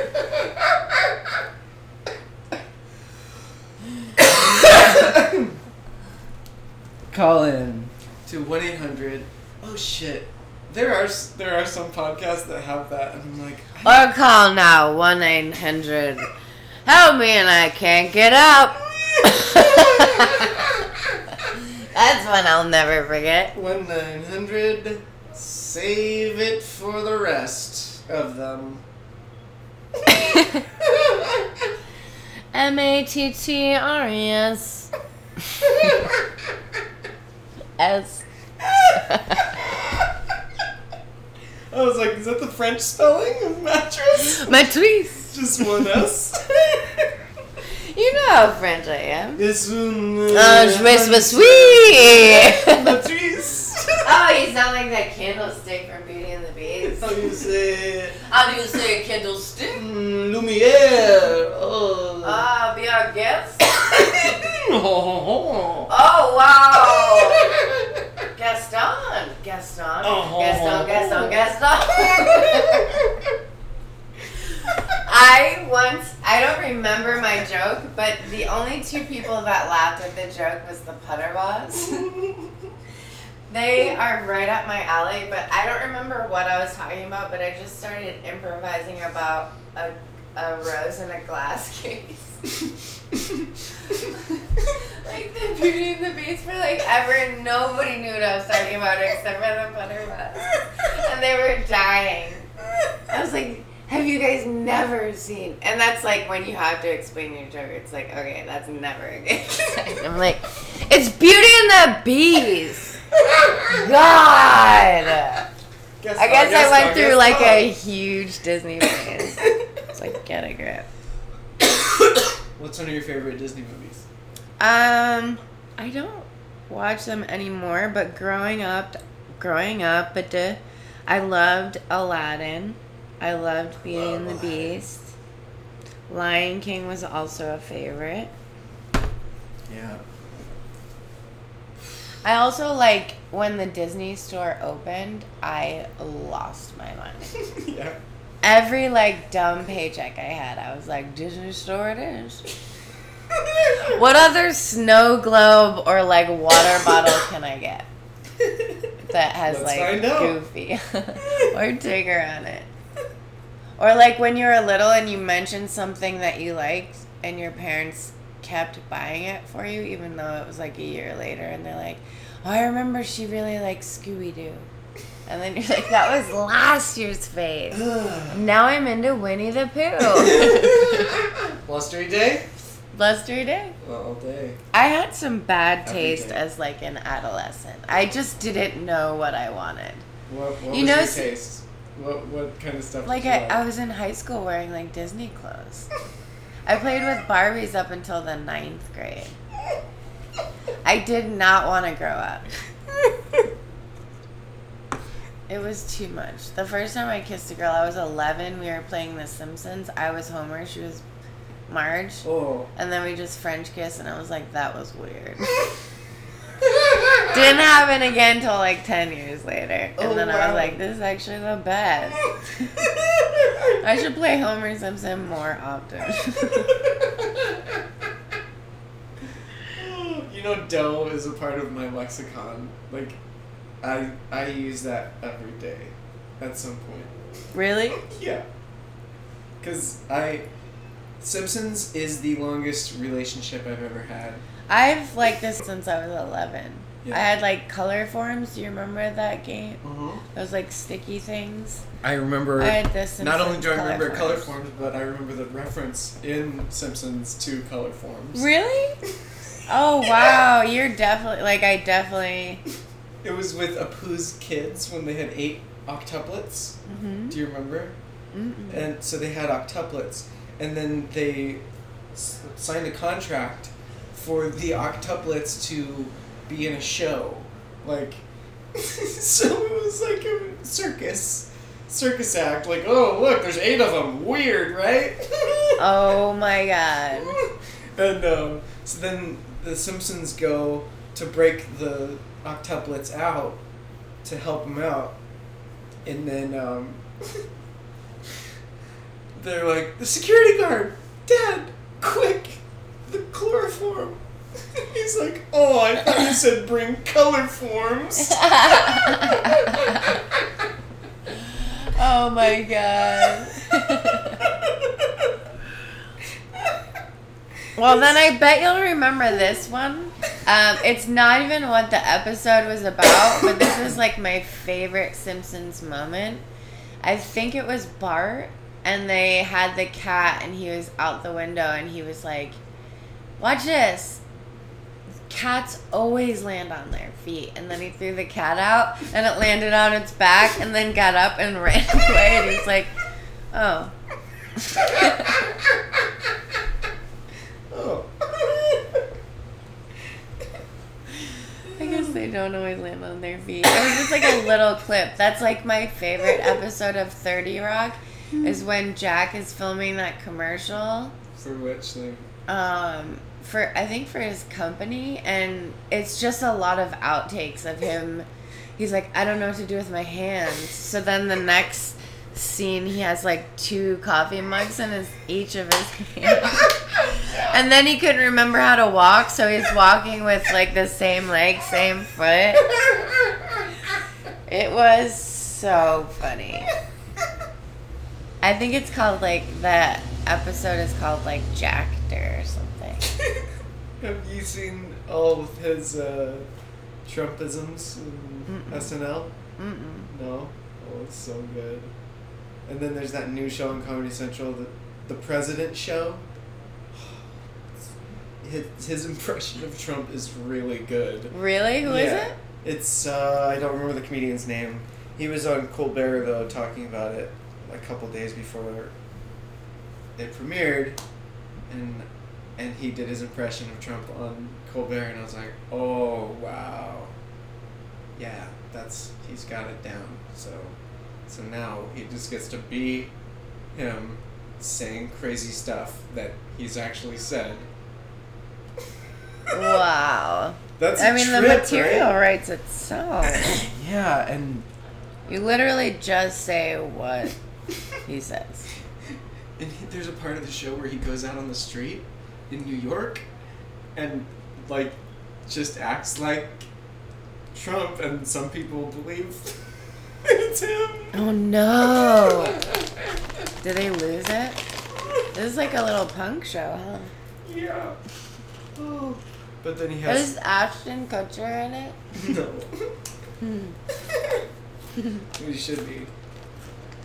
Call in. to one eight hundred. Oh shit! There are there are some podcasts that have that, and I'm like, Or call now 1 900 Help me and I can't get up. That's one I'll never forget. one nine hundred. Save it for the rest of them. M A T T R E S. S. I was like, is that the French spelling of mattress? Matrice. Just one S. You know, how French I am. It's. Uh, je suis suis sweet. Oh, you sound like that candlestick from Beauty and the Beast. How do you say? How do you say candlestick? Mm, Lumiere. Oh. Ah, be our guest. oh. Oh wow, Gaston, Gaston, Oh. Gaston, Gaston, Gaston. I once, I don't remember my joke, but the only two people that laughed at the joke was the Putter Boss. They are right up my alley, but I don't remember what I was talking about, but I just started improvising about a, a rose in a glass case. like the Beauty and the Beast for like ever, and nobody knew what I was talking about except for the Putter Boss. And they were dying. I was like, have you guys never seen? And that's like when you have to explain your joke. It's like, okay, that's never a good. I'm like, it's Beauty and the Beast. God. I guess I went through like a huge Disney phase. It's like get a grip. What's one of your favorite Disney movies? Um, I don't watch them anymore, but growing up, growing up, but uh, I loved Aladdin. I loved Beauty and the Beast. Lion King was also a favorite. Yeah. I also like when the Disney store opened, I lost my mind. yeah. Every like dumb paycheck I had, I was like, Disney store it is. What other snow globe or like water bottle can I get that has Let's like. Goofy or Tigger on it? Or like when you were little and you mentioned something that you liked and your parents kept buying it for you even though it was like a year later and they're like, Oh, I remember she really liked Scooby Doo. And then you're like, that was last year's phase. Now I'm into Winnie the Pooh. Blustery Day? Blustery Day. All day. I had some bad Every taste day. as like an adolescent. I just didn't know what I wanted. What, what You was know, your taste? What, what kind of stuff Like I, I was in high school wearing like Disney clothes. I played with Barbies up until the ninth grade. I did not want to grow up. It was too much. The first time I kissed a girl, I was 11. We were playing The Simpsons. I was Homer. She was Marge. Oh. And then we just French kissed, and I was like, that was weird. Didn't happen again until like 10 years later. And Oh, then I wow. was like, this is actually the best. I should play Homer Simpson more often. you know, dough is a part of my lexicon. Like, I I use that every day, at some point. really? Yeah. Cause I, Simpsons is the longest relationship I've ever had. I've liked this since I was 11. Yeah. I had like Colorforms. Do you remember that game? Uh-huh. Those like sticky things. I remember. I had this. not only do I Simpsons remember Colorforms. forms, but I remember the reference in Simpsons to Colorforms. Really? Oh wow, you're definitely like I definitely. It was with Apu's kids when they had eight octuplets. hmm Do you remember? Mm-mm. And so they had octuplets, and then they s- signed a contract for the octuplets to be in a show, like. so it was like a circus, circus act. Like, oh look, there's eight of them. Weird, right? Oh my god. And um, so then the Simpsons go to break the octuplets out to help them out, and then um, they're like, "The security guard, Dad, quick, the chloroform." He's like, "Oh, I thought you said bring Colorforms." oh my god. Well, then I bet you'll remember this one. Um, it's not even what the episode was about, but this is like my favorite Simpsons moment. I think it was Bart, and they had the cat, and he was out the window, and he was like, Watch this cats always land on their feet. And then he threw the cat out and it landed on its back and then got up and ran away. And he's like, oh. oh. I guess they don't always land on their feet. It was just like a little clip. That's like my favorite episode of 30 Rock is when Jack is filming that commercial. For which thing? Um, for I think for his company and it's just a lot of outtakes of him. He's like, I don't know what to do with my hands. So then the next scene he has like two coffee mugs in his each of his hands. And then he couldn't remember how to walk, so he's walking with like the same leg, same foot. It was so funny. I think it's called like that episode is called like Jack-Tor or something. Have you seen all of his uh, Trumpisms in Mm-mm. SNL? Mm-mm. No. Oh, it's so good. And then there's that new show on Comedy Central, the the President Show. His, his impression of Trump is really good. Really? Who is Yeah. it? It's uh, I don't remember the comedian's name. He was on Colbert though, talking about it a couple days before it premiered, and and he did his impression of Trump on Colbert, and I was like, oh wow, yeah, that's he's got it down. So so now he just gets to be him saying crazy stuff that he's actually said. Wow. That's I mean, the material right? writes itself. Yeah, and You literally just say what he says. And he, there's a part of the show where he goes out on the street in New York and, like, just acts like Trump, and some people believe it's him. Oh no! Did they lose it? This is like a little punk show, huh? Yeah. Oh. But then he has. Is. Ashton Kutcher in it? No. Hmm. we should be.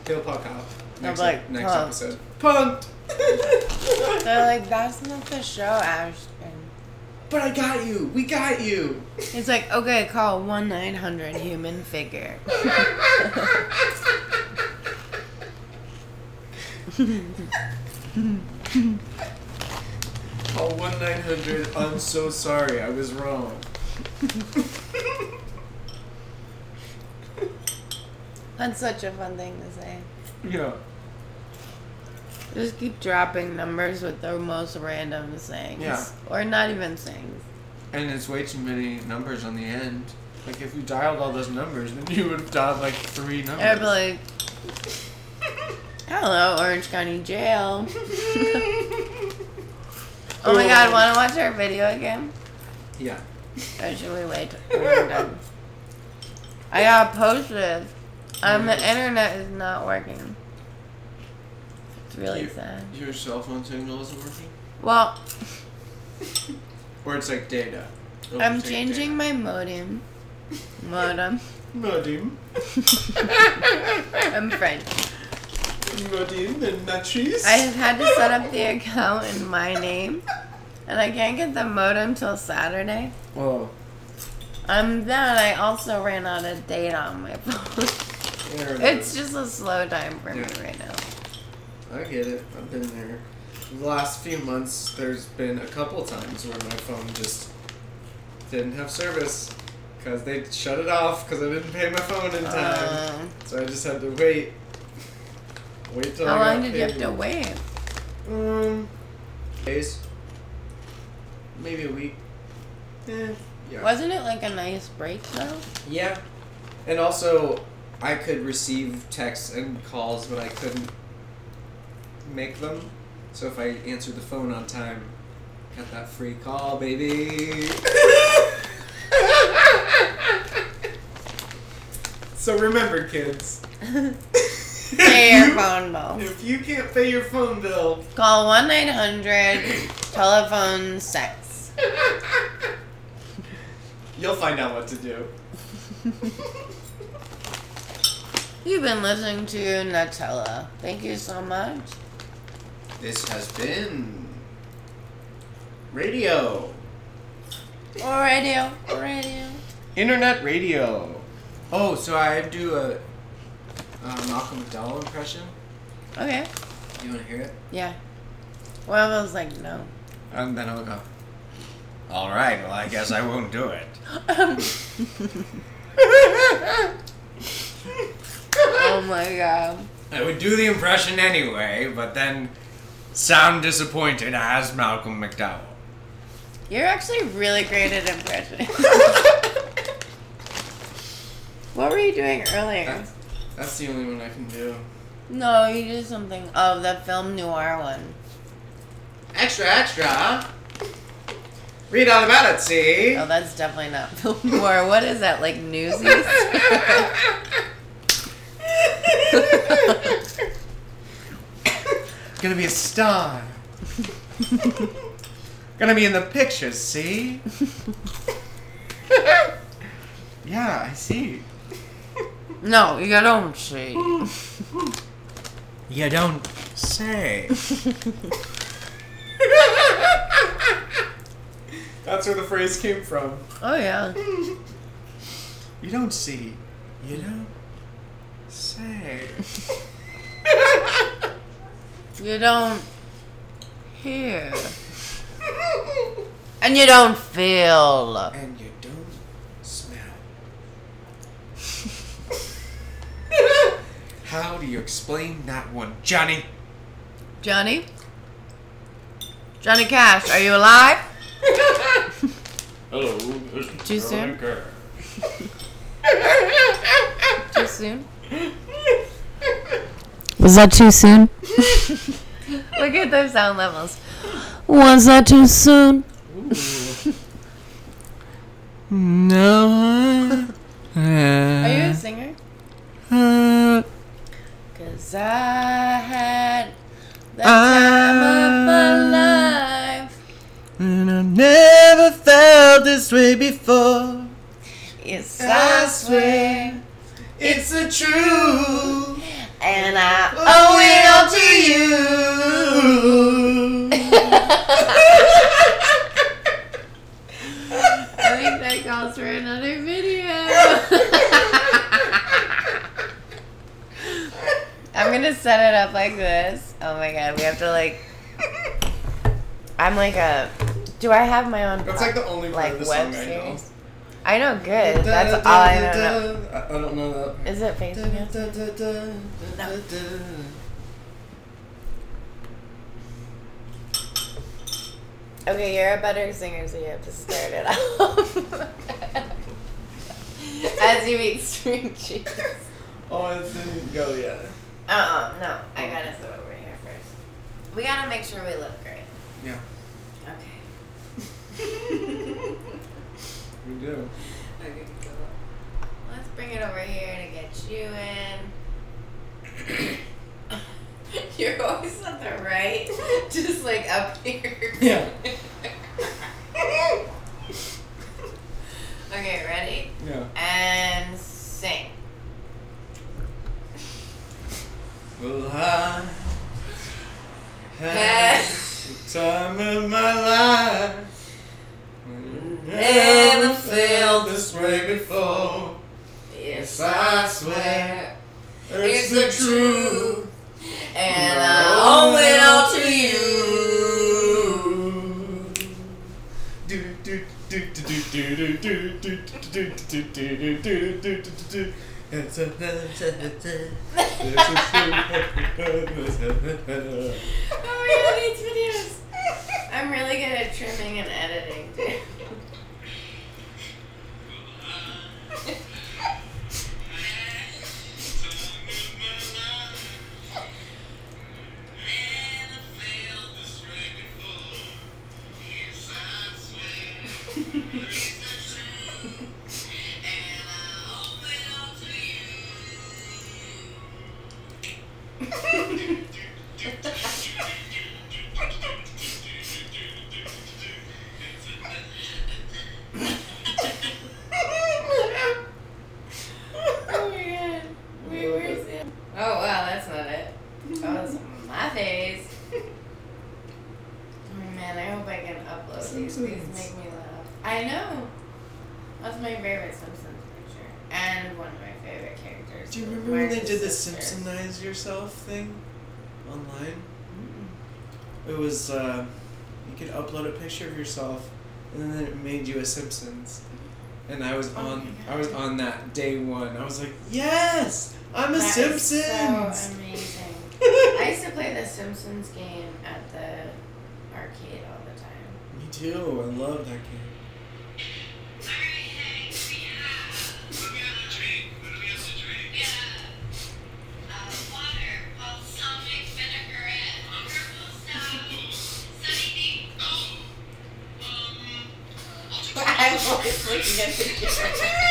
He'll punk out. Next, like, next "Huh." episode. Punked! They're like, that's not the show, Ashton. but I got you! We got you! He's like, okay, call 1 900 human figure. Call 1 900. I'm so sorry. I was wrong. That's such a fun thing to say. Yeah. Just keep dropping numbers with the most random things. Yeah. Or not even sayings. And it's way too many numbers on the end. Like if you dialed all those numbers, then you would have dialed like three numbers. I'd be like, hello, Orange County Jail. oh my god, want to watch our video again? yeah. Or should we wait till we're done? I gotta post this. Um, the internet is not working. It's really You- sad. Your cell phone signal isn't working? Well, Or it's like data. It'll I'm changing my modem. Modem. Modem. I'm French. Modem and Natrice. I have had to set up the account in my name, and I can't get the modem till Saturday. Whoa. Um, then I also ran out of data on my phone. It it's just a slow time for me right now. I get it. I've been there. The last few months, there's been a couple times where my phone just didn't have service because they shut it off because I didn't pay my phone in time. Um, so I just had to wait. Wait till how I long did you have to wait? Um, days. Maybe a week. Eh, yeah. Wasn't it like a nice break though? Yeah. And also, I could receive texts and calls, but I couldn't make them. So if I answered the phone on time, got that free call, baby. so remember, kids. Pay your phone bill. If you can't pay your phone bill, Call one nine hundred telephone sex. you'll find out what to do. You've been listening to Nutella. Thank you so much. This has been radio. Or radio. Radio. Internet radio. Oh, so I do a, a Malcolm McDowell impression. Okay. You want to hear it? Yeah. Well, I was like no. And then I'll go. All right. Well, I guess I won't do it. Oh my god. I would do the impression anyway, but then sound disappointed as Malcolm McDowell. You're actually really great at impressions. what were you doing earlier? That's the only one I can do. No, you did something. Oh, the film noir one. Extra, extra. Read all about it, see? Oh, that's definitely not film noir. What is that, like Newsies? Gonna be a star. Gonna be in the pictures, see? yeah, I see. no, you don't see. You don't say. That's where the phrase came from. Oh yeah. You don't see. You don't say. You don't hear. And you don't feel. and you don't smell. How do you explain that one, Johnny? Johnny? Johnny Cash, are you alive? Hello. Too soon? Too soon? Was that too soon? Look at those sound levels. Was that too soon? No. Are you a singer? Uh, Cause I had the time of my life. and I never felt this way before. Yes, I swear. it's the truth. And I Owe owe it all to you. I think that calls for another video. I'm gonna set it up like this. Oh my god, we have to like. I'm like a. Do I have my own? That's like the only part like of the web song I know. series? I know good. That's all I don't know. I I don't know that. Is it facing us? Okay, you're a better singer, so you have to start it off. As you eat string cheese. Oh, it didn't go yet. Uh uh no. I gotta sit over here first. We gotta make sure we look great. Yeah, Okay. we do. Okay, so let's bring it over here to get you in. You're always on the right, just like up here. Yeah. okay, ready? Yeah. And sing. Well, I Had had the time of my life. Never felt this way before. Yes, I swear it's the truth, and I I owe it all to you. Oh my god, these videos. I'm really good at trimming and editing too. Picture of yourself and then it made you a Simpsons. And I was Oh on I was on that day one. I was like, Yes! I'm a That is Simpsons so amazing. I used to play the Simpsons game at the arcade all the time. Me too, I love that game. Sim.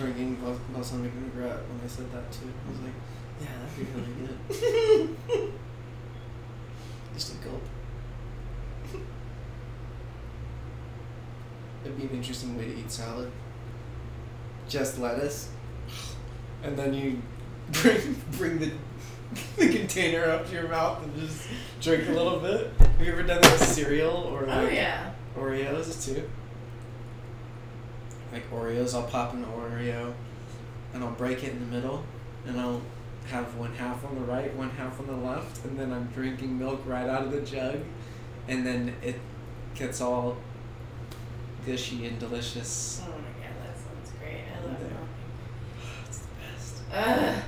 really thought about drinking bal- balsamic vinaigrette when I said that too. I was like, yeah, that'd be really good. Just a gulp. It'd be an interesting way to eat salad. Just lettuce, and then you bring bring the the container up to your mouth and just drink a little bit. Have you ever done that with cereal or Oh, yeah. Oreos too? Like Oreos, I'll pop an Oreo and I'll break it in the middle and I'll have one half on the right, one half on the left, and then I'm drinking milk right out of the jug and then it gets all gushy and delicious. Oh my god, that sounds great. I love Yeah. It's the best. Ugh.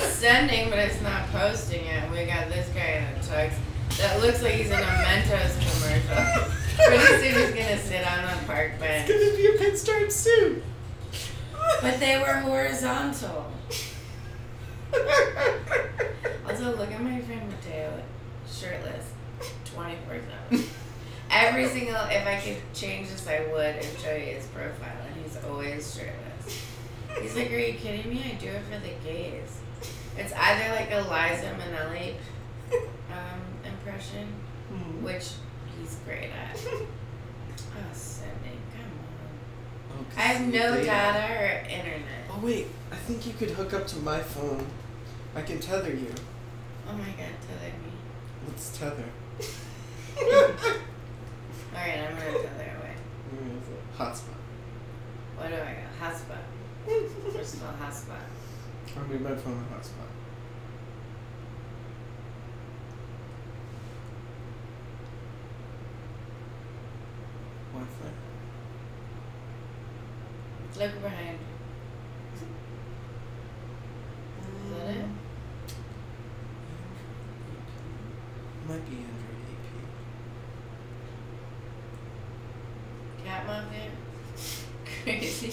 it's sending, but it's not posting it. We got this guy in a tux that looks like he's in a Mentos commercial. Pretty soon he's gonna sit on a park It's bench. gonna be a pinstripe suit. Were horizontal. Also, look at my friend Mateo, shirtless, 24 7. Every single, if I could change this, I would and show you his profile, and he's always shirtless. He's like, Are you kidding me? I do it for the gays. It's either like a Liza Minnelli um, impression, Hmm. which he's great at. Oh, on. Oh, I have no they- data or internet. Oh wait, I think you could hook up to my phone. I can tether you. Oh my god, tether me. Let's tether. Alright, I'm gonna tether away. Hotspot. What do I got? Hotspot. First of all, hotspot. Or maybe my phone a hotspot. Wi-Fi. Look behind. Is that it? Might be Android AP. Cat Mafia? Crazy.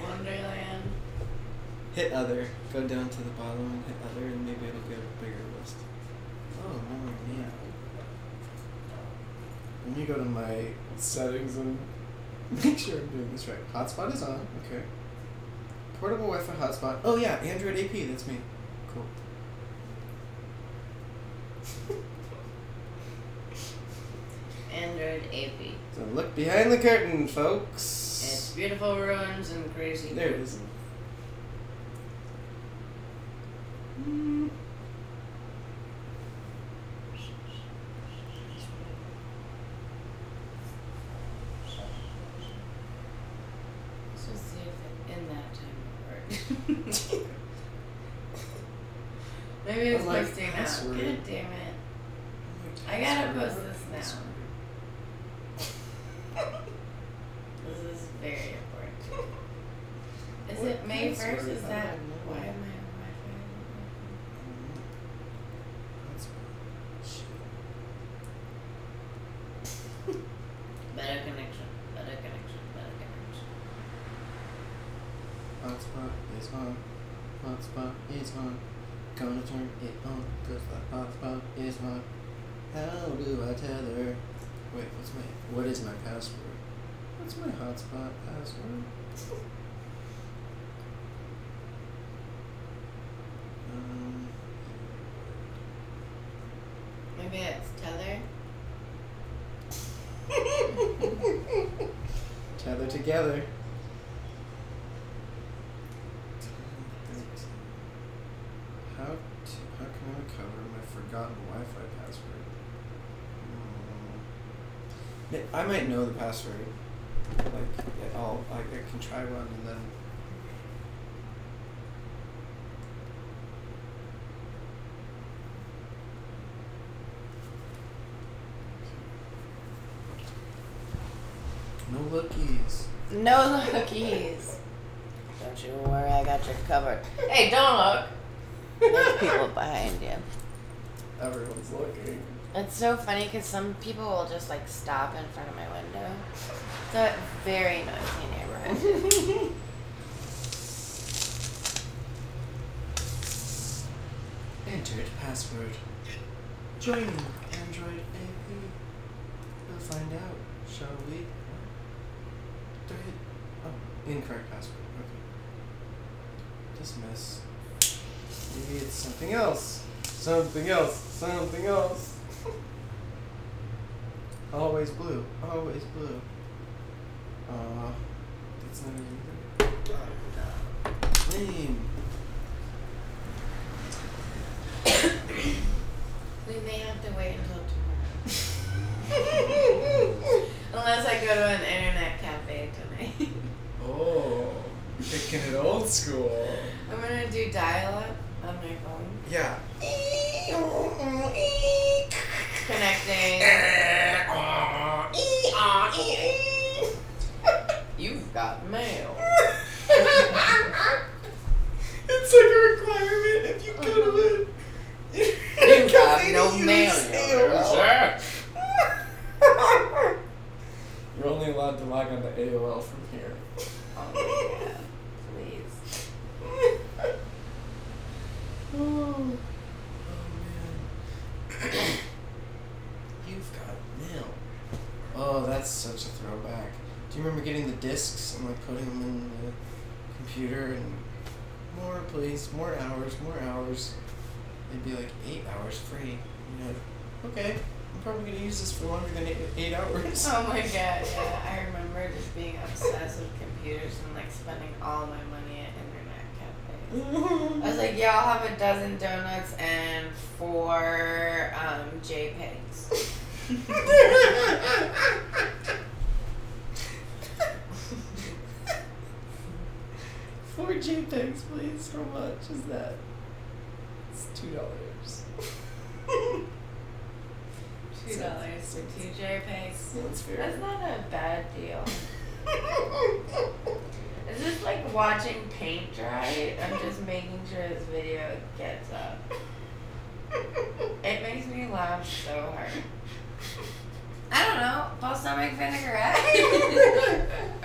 Wonderland. Hit other. Go down to the bottom and hit other, and maybe it'll get a bigger list. Oh no, yeah. Let me go to my settings and make sure I'm doing this right. Hotspot is on. Okay. Portable Wi-Fi hotspot. Oh yeah, Android AP. That's me. Cool. Android AP. So look behind the curtain, folks. It's beautiful ruins and crazy. There it is. Mm. Let's just see if it, in that time it worked. Maybe it's like, posting now. password. God damn it. I gotta post this now. This is very important. Is What it May 1st? Is that why am I? Better connection. Better connection. Better connection. Hotspot is on. Hotspot is on. Gonna turn it on, cause the hotspot is on. How do I tether? Wait, what's my, what is my password? What's my hotspot password? Um, Maybe it's tether. tether together. How to, how can I recover my forgotten Wi-Fi password? Hmm. Yeah, I might know the password. Like, yeah, I'll I, I can try one and then. No lookies. No cookies. Don't you worry, I got you covered. Hey, don't look. There's people behind you. Everyone's looking. It's so funny because some people will just like stop in front of my window. It's a very noisy neighborhood. Entered password. Join Android AP. We'll find out, shall we? Do I hit? Oh, incorrect password. Dismiss. Maybe it's something else. Something else. Something else. always blue. Always blue. I don't know. Balsamic vinaigrette. It's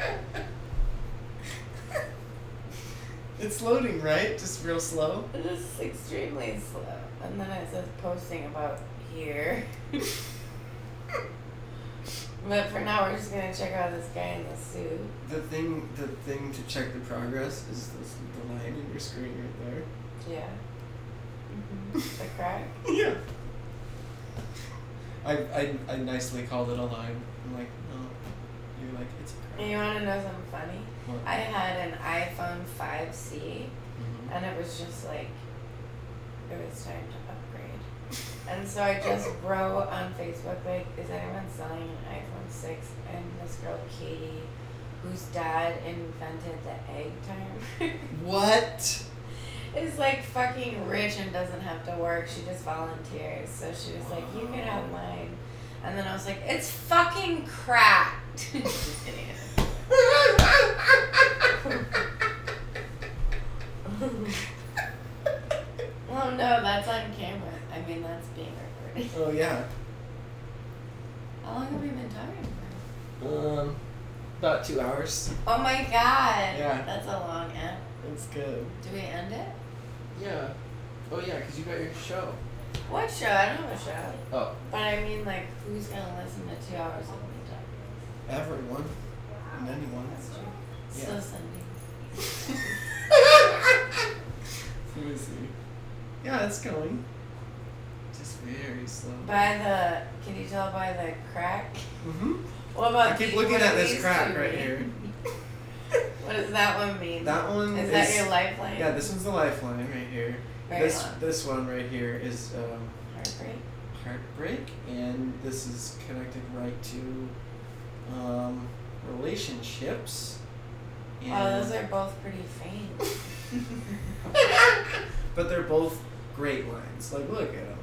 it's loading, right? Just real slow. Just extremely slow. And then it says posting about here. but for now, we're just gonna check out this guy in the suit. The thing, the thing to check the progress is this, the line in your screen right there. Yeah. hmm The crack. Yeah. I, I, I nicely called it a line. I'm like, no. You're like, it's a. You wanna know something funny? What? I had an iPhone 5C, Mhm. and it was just like, it was time to upgrade. And so I just wrote on Facebook, like, is anyone selling an iPhone 6? And this girl, Katie, whose dad invented the egg timer, What? Is like fucking rich and doesn't have to work. She just volunteers. So she was like, you can have mine. And then I was like, it's fucking cracked. just kidding. oh no, that's on camera. I mean, that's being recorded. oh yeah. How long have we been talking for? Um, about two hours. Oh my god. Yeah. That's a long end. It's good. Do we end it? Yeah. Oh yeah, because you got your show. What show? I don't have a show. Oh. But I mean, like, who's gonna listen to two hours of me talk? Everyone. And anyone. That's true. Yeah. Still sending. Let me see. Yeah, it's going. Just very slow. By the, can you tell by the crack? Mm-hmm. What about I keep looking at this crack right here. What does that one mean? That one is is. that your lifeline? Yeah, this one's the lifeline right here. Right this on. this one right here is um, Heartbreak. heartbreak, and this is connected right to um, relationships. And Oh, those are both pretty faint. but they're both great lines. Like, look at them.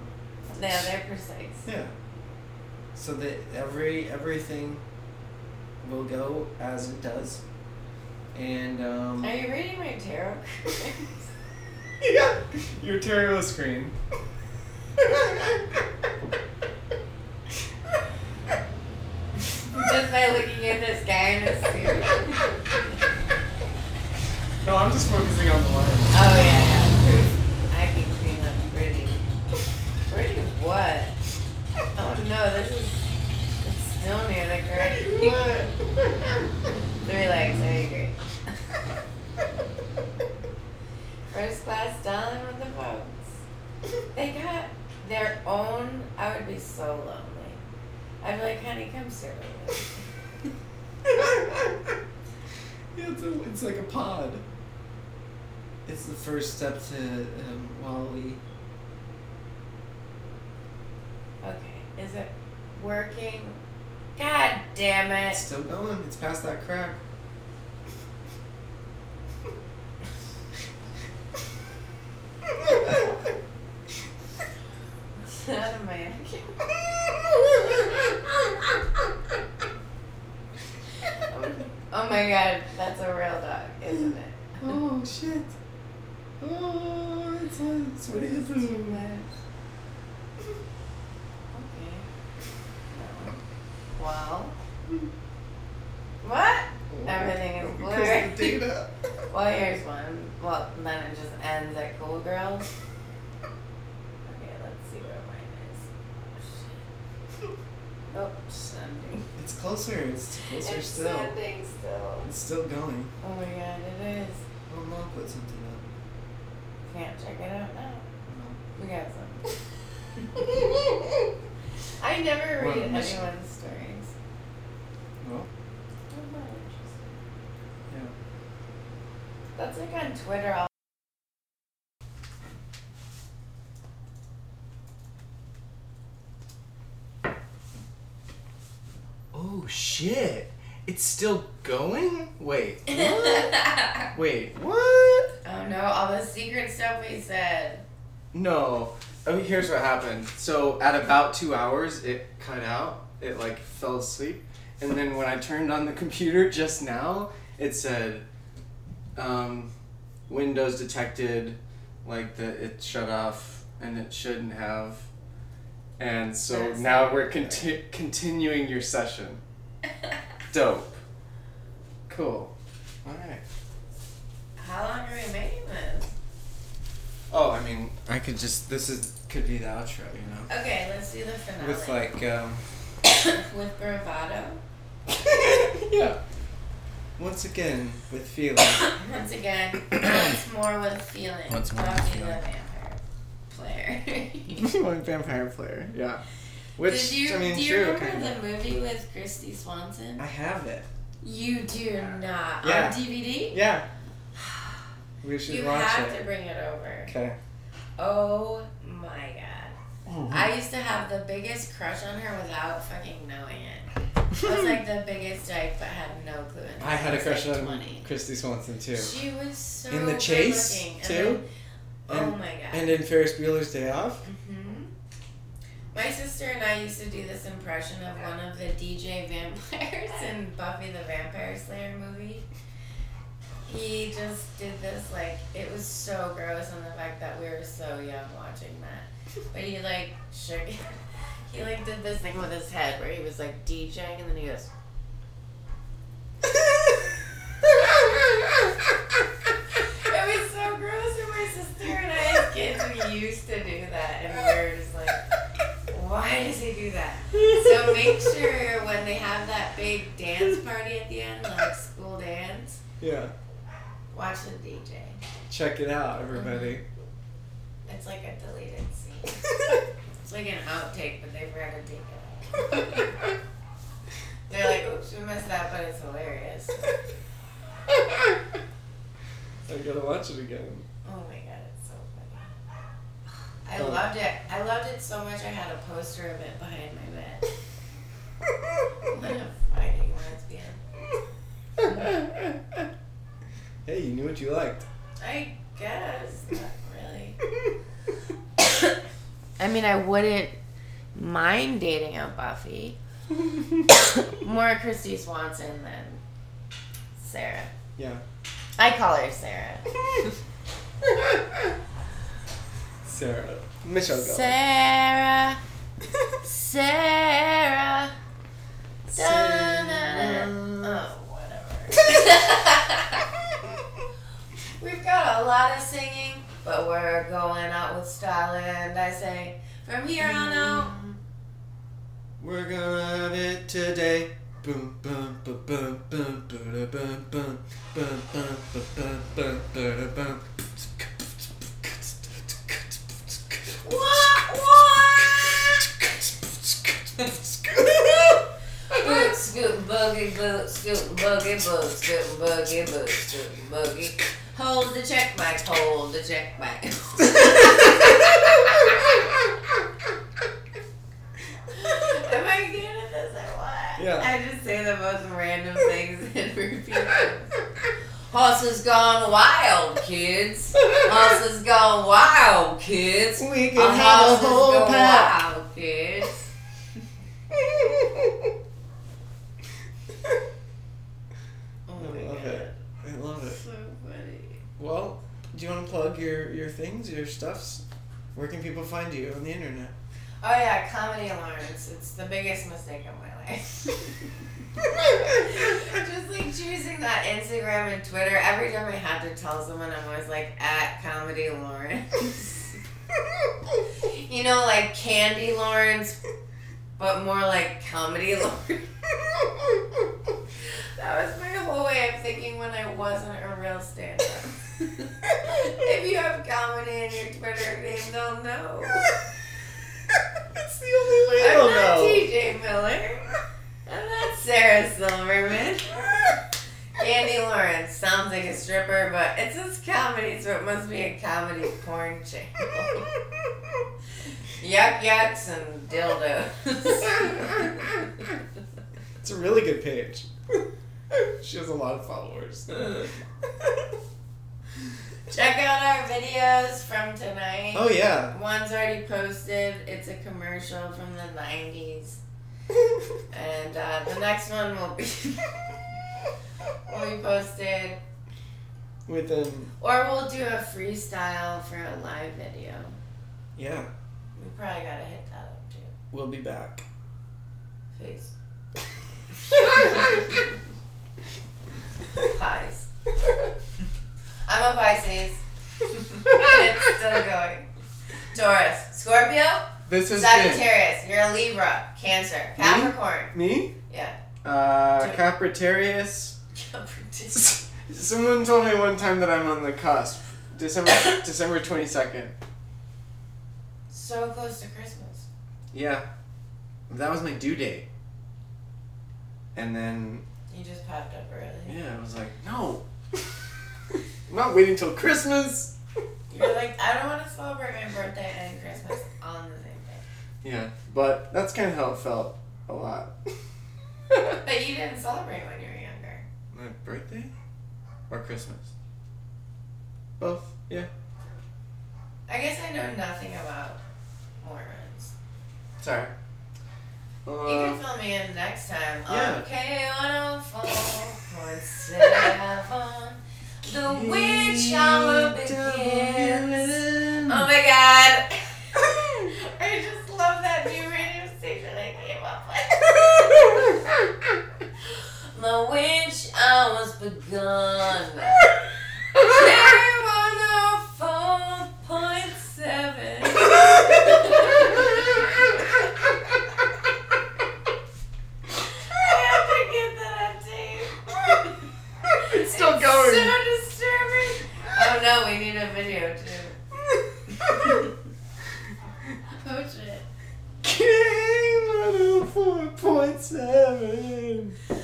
yeah, they're precise. Yeah. So that every everything will go as it does, and um. Are you reading my tarot yeah. Your tarot screen. Just by looking at this guy in a suit. No, I'm just focusing on the line. Oh yeah, yeah. I can clean up pretty. Pretty what? Oh no, this is it's still near the grave. Relax, I agree. First class down with the folks. They got their own. I would be so lonely. I'd be like, honey, come with me. yeah, it's, a, it's like a pod. It's the first step to um, WALL-E. Okay, is it working? God damn It's it! still going. It's past that crack. It's not a mannequin. Oh my god, that's a real dog, isn't it? oh shit. Oh, it's a, it's what is Too it? much. Okay. Well. What? Everything is blurry. Well, here's one. Well, then it just ends at Cool Girls. Okay, let's see where mine is. Oh, shit. Oh, sending. It's closer. It's closer It's still. sending still. It's still going. Oh my god, it is. Oh, mom put something up. Can't check it out now. No. We got some. I never read anyone's stories. Well, I'm not interested. yeah. That's like on Twitter. I'll Oh shit! It's still going? Wait. What? Wait, what? Oh no, all the secret stuff we said. No. Oh, here's what happened. So at about two hours, it cut out. It like fell asleep, and then when I turned on the computer just now, it said, um, "Windows detected," like that it shut off, and it shouldn't have. And so That's now we're conti- continuing your session. Dope. Cool. All right. How long are we making this? Oh, I mean, I could just. This is could be the outro, you know. Okay, let's do the finale. With like, um. with bravado. yeah. Once again, with feeling. Once again, once more with feeling. Once more with Buffy feeling. the vampire player. One vampire player, yeah. Which Did you, I mean, do you true, remember kind the movie with Kristy Swanson? I have it. You do not. Yeah. On DVD? Yeah. We should You watch have it. to bring it over. Okay. Oh my god. Oh, I used to have the biggest crush on her without fucking knowing it. I was like the biggest dyke, but had no clue. until I had a crush like, on 20. Kristy Swanson too. She was so In The good Chase, looking. And too? then- And- oh my god. And in Ferris Bueller's Day Off. hmm My sister and I used to do this impression of one of the DJ vampires in Buffy the Vampire Slayer movie. He just did this like it was so gross and the fact that we were so young watching that. But he like shook he like did this thing with his head where he was like DJing and then he goes It was so gross and my sister and I as kids we used to do that and we were just like why does he do that? So make sure when they have that big dance party at the end, like school dance, Yeah. watch the DJ. Check it out, everybody. Mm-hmm. It's like a deleted scene. It's like an outtake, but they forgot to take it out. They're like, oops, we missed that, but it's hilarious. I gotta watch it again. Oh my god, it's so funny. I Oh. loved it. I loved it so much I had a poster of it behind my bed. What a fighting lesbian. hey, you knew what you liked. I guess. Not really. I mean, I wouldn't mind dating a Buffy. More Kristy Swanson than Sarah. Yeah. I call her Sarah. Sarah. Michelle Gellar. Sarah. Sarah. Sarah. Oh, whatever. We've got a lot of singing, but we're going out with style, and I say, from here on out. We're gonna have it today. Boom, boom, boom, boom, boom, boom, boom, boom, boom, boom, boom, boom, boom, boom. What? What? Boot, scoot, buggy, boot, scoot, buggy, boot, scoot, buggy, boot, scoot, buggy. Hold the check mic, hold the check mic. Am I good at this or what? Yeah. I just say the most random things and repeat. Horses gone wild, kids. Horses gone wild, kids. We can have a whole pack. wild, kids. Oh I my love god. it. I love it. Well, do you want to plug your, your things, your stuffs? Where can people find you on the internet? Oh yeah, comedy Lawrence. It's the biggest mistake of my life. Just like choosing that Instagram and Twitter. Every time I had to tell someone, I'm always like at comedy Lawrence. you know, like Candy Lawrence, but more like comedy Lawrence. That was my whole way of thinking when I wasn't a real stand-up. if you have comedy in your Twitter name, they'll know. That's the only way I'm they'll not know. TJ Miller. I'm not Sarah Silverman. Candy Lawrence sounds like a stripper, but it's just comedy, so it must be a comedy porn channel. Yuck yucks and dildos. It's a really good page. she has a lot of followers. Check out our videos from tonight. oh yeah. One's already posted. It's a commercial from the 90s. And uh, the next one will be will be posted with Within Or we'll do a freestyle for a live video. yeah, We probably gotta hit that up too. we'll be back. Peace. Pies. I'm a Pisces. and it's still going. Taurus, Scorpio, This has Sagittarius. You're a Libra, Cancer, Capricorn. been me. Yeah. Uh. Capritarius. Someone told me one time that I'm on the cusp. December December twenty second. so close to Christmas. Yeah, that was my due date. And then You just popped up early. yeah, I was like, no, I'm not waiting till Christmas. You're like, I don't want to celebrate my birthday and Christmas on the same day. Yeah, but that's kind of how it felt a lot. But you didn't celebrate when you were younger. My birthday or Christmas? Both. Yeah. I guess I know nothing about Mormons. Sorry. You Uh, can fill me in next time. yeah. Okay, 104.7. The witch hour begins. Oh my god. I just love that new radio station I came up with. The witch hour's begun. It's still going. Disturbing. No, we need a video too. Poach it. King 104.7.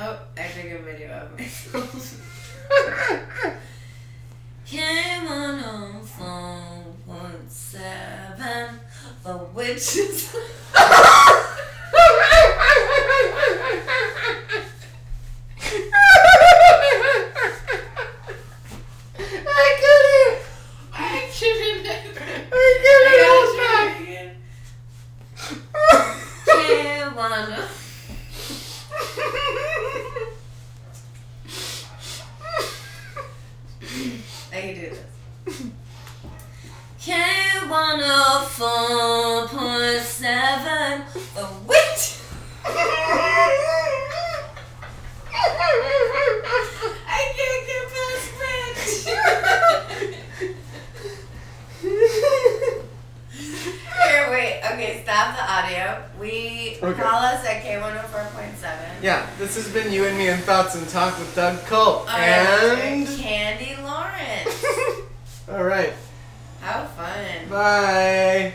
Oh, I took a video of myself. Came on on phone one seven. The witches. I can do this. K104.9 Stop the audio. We Okay. call us at K one oh four point seven. Yeah, this has been You and Me and Thoughts and Talk with Doug Culp. And And. Candy Lawrence. All right. How fun. Bye.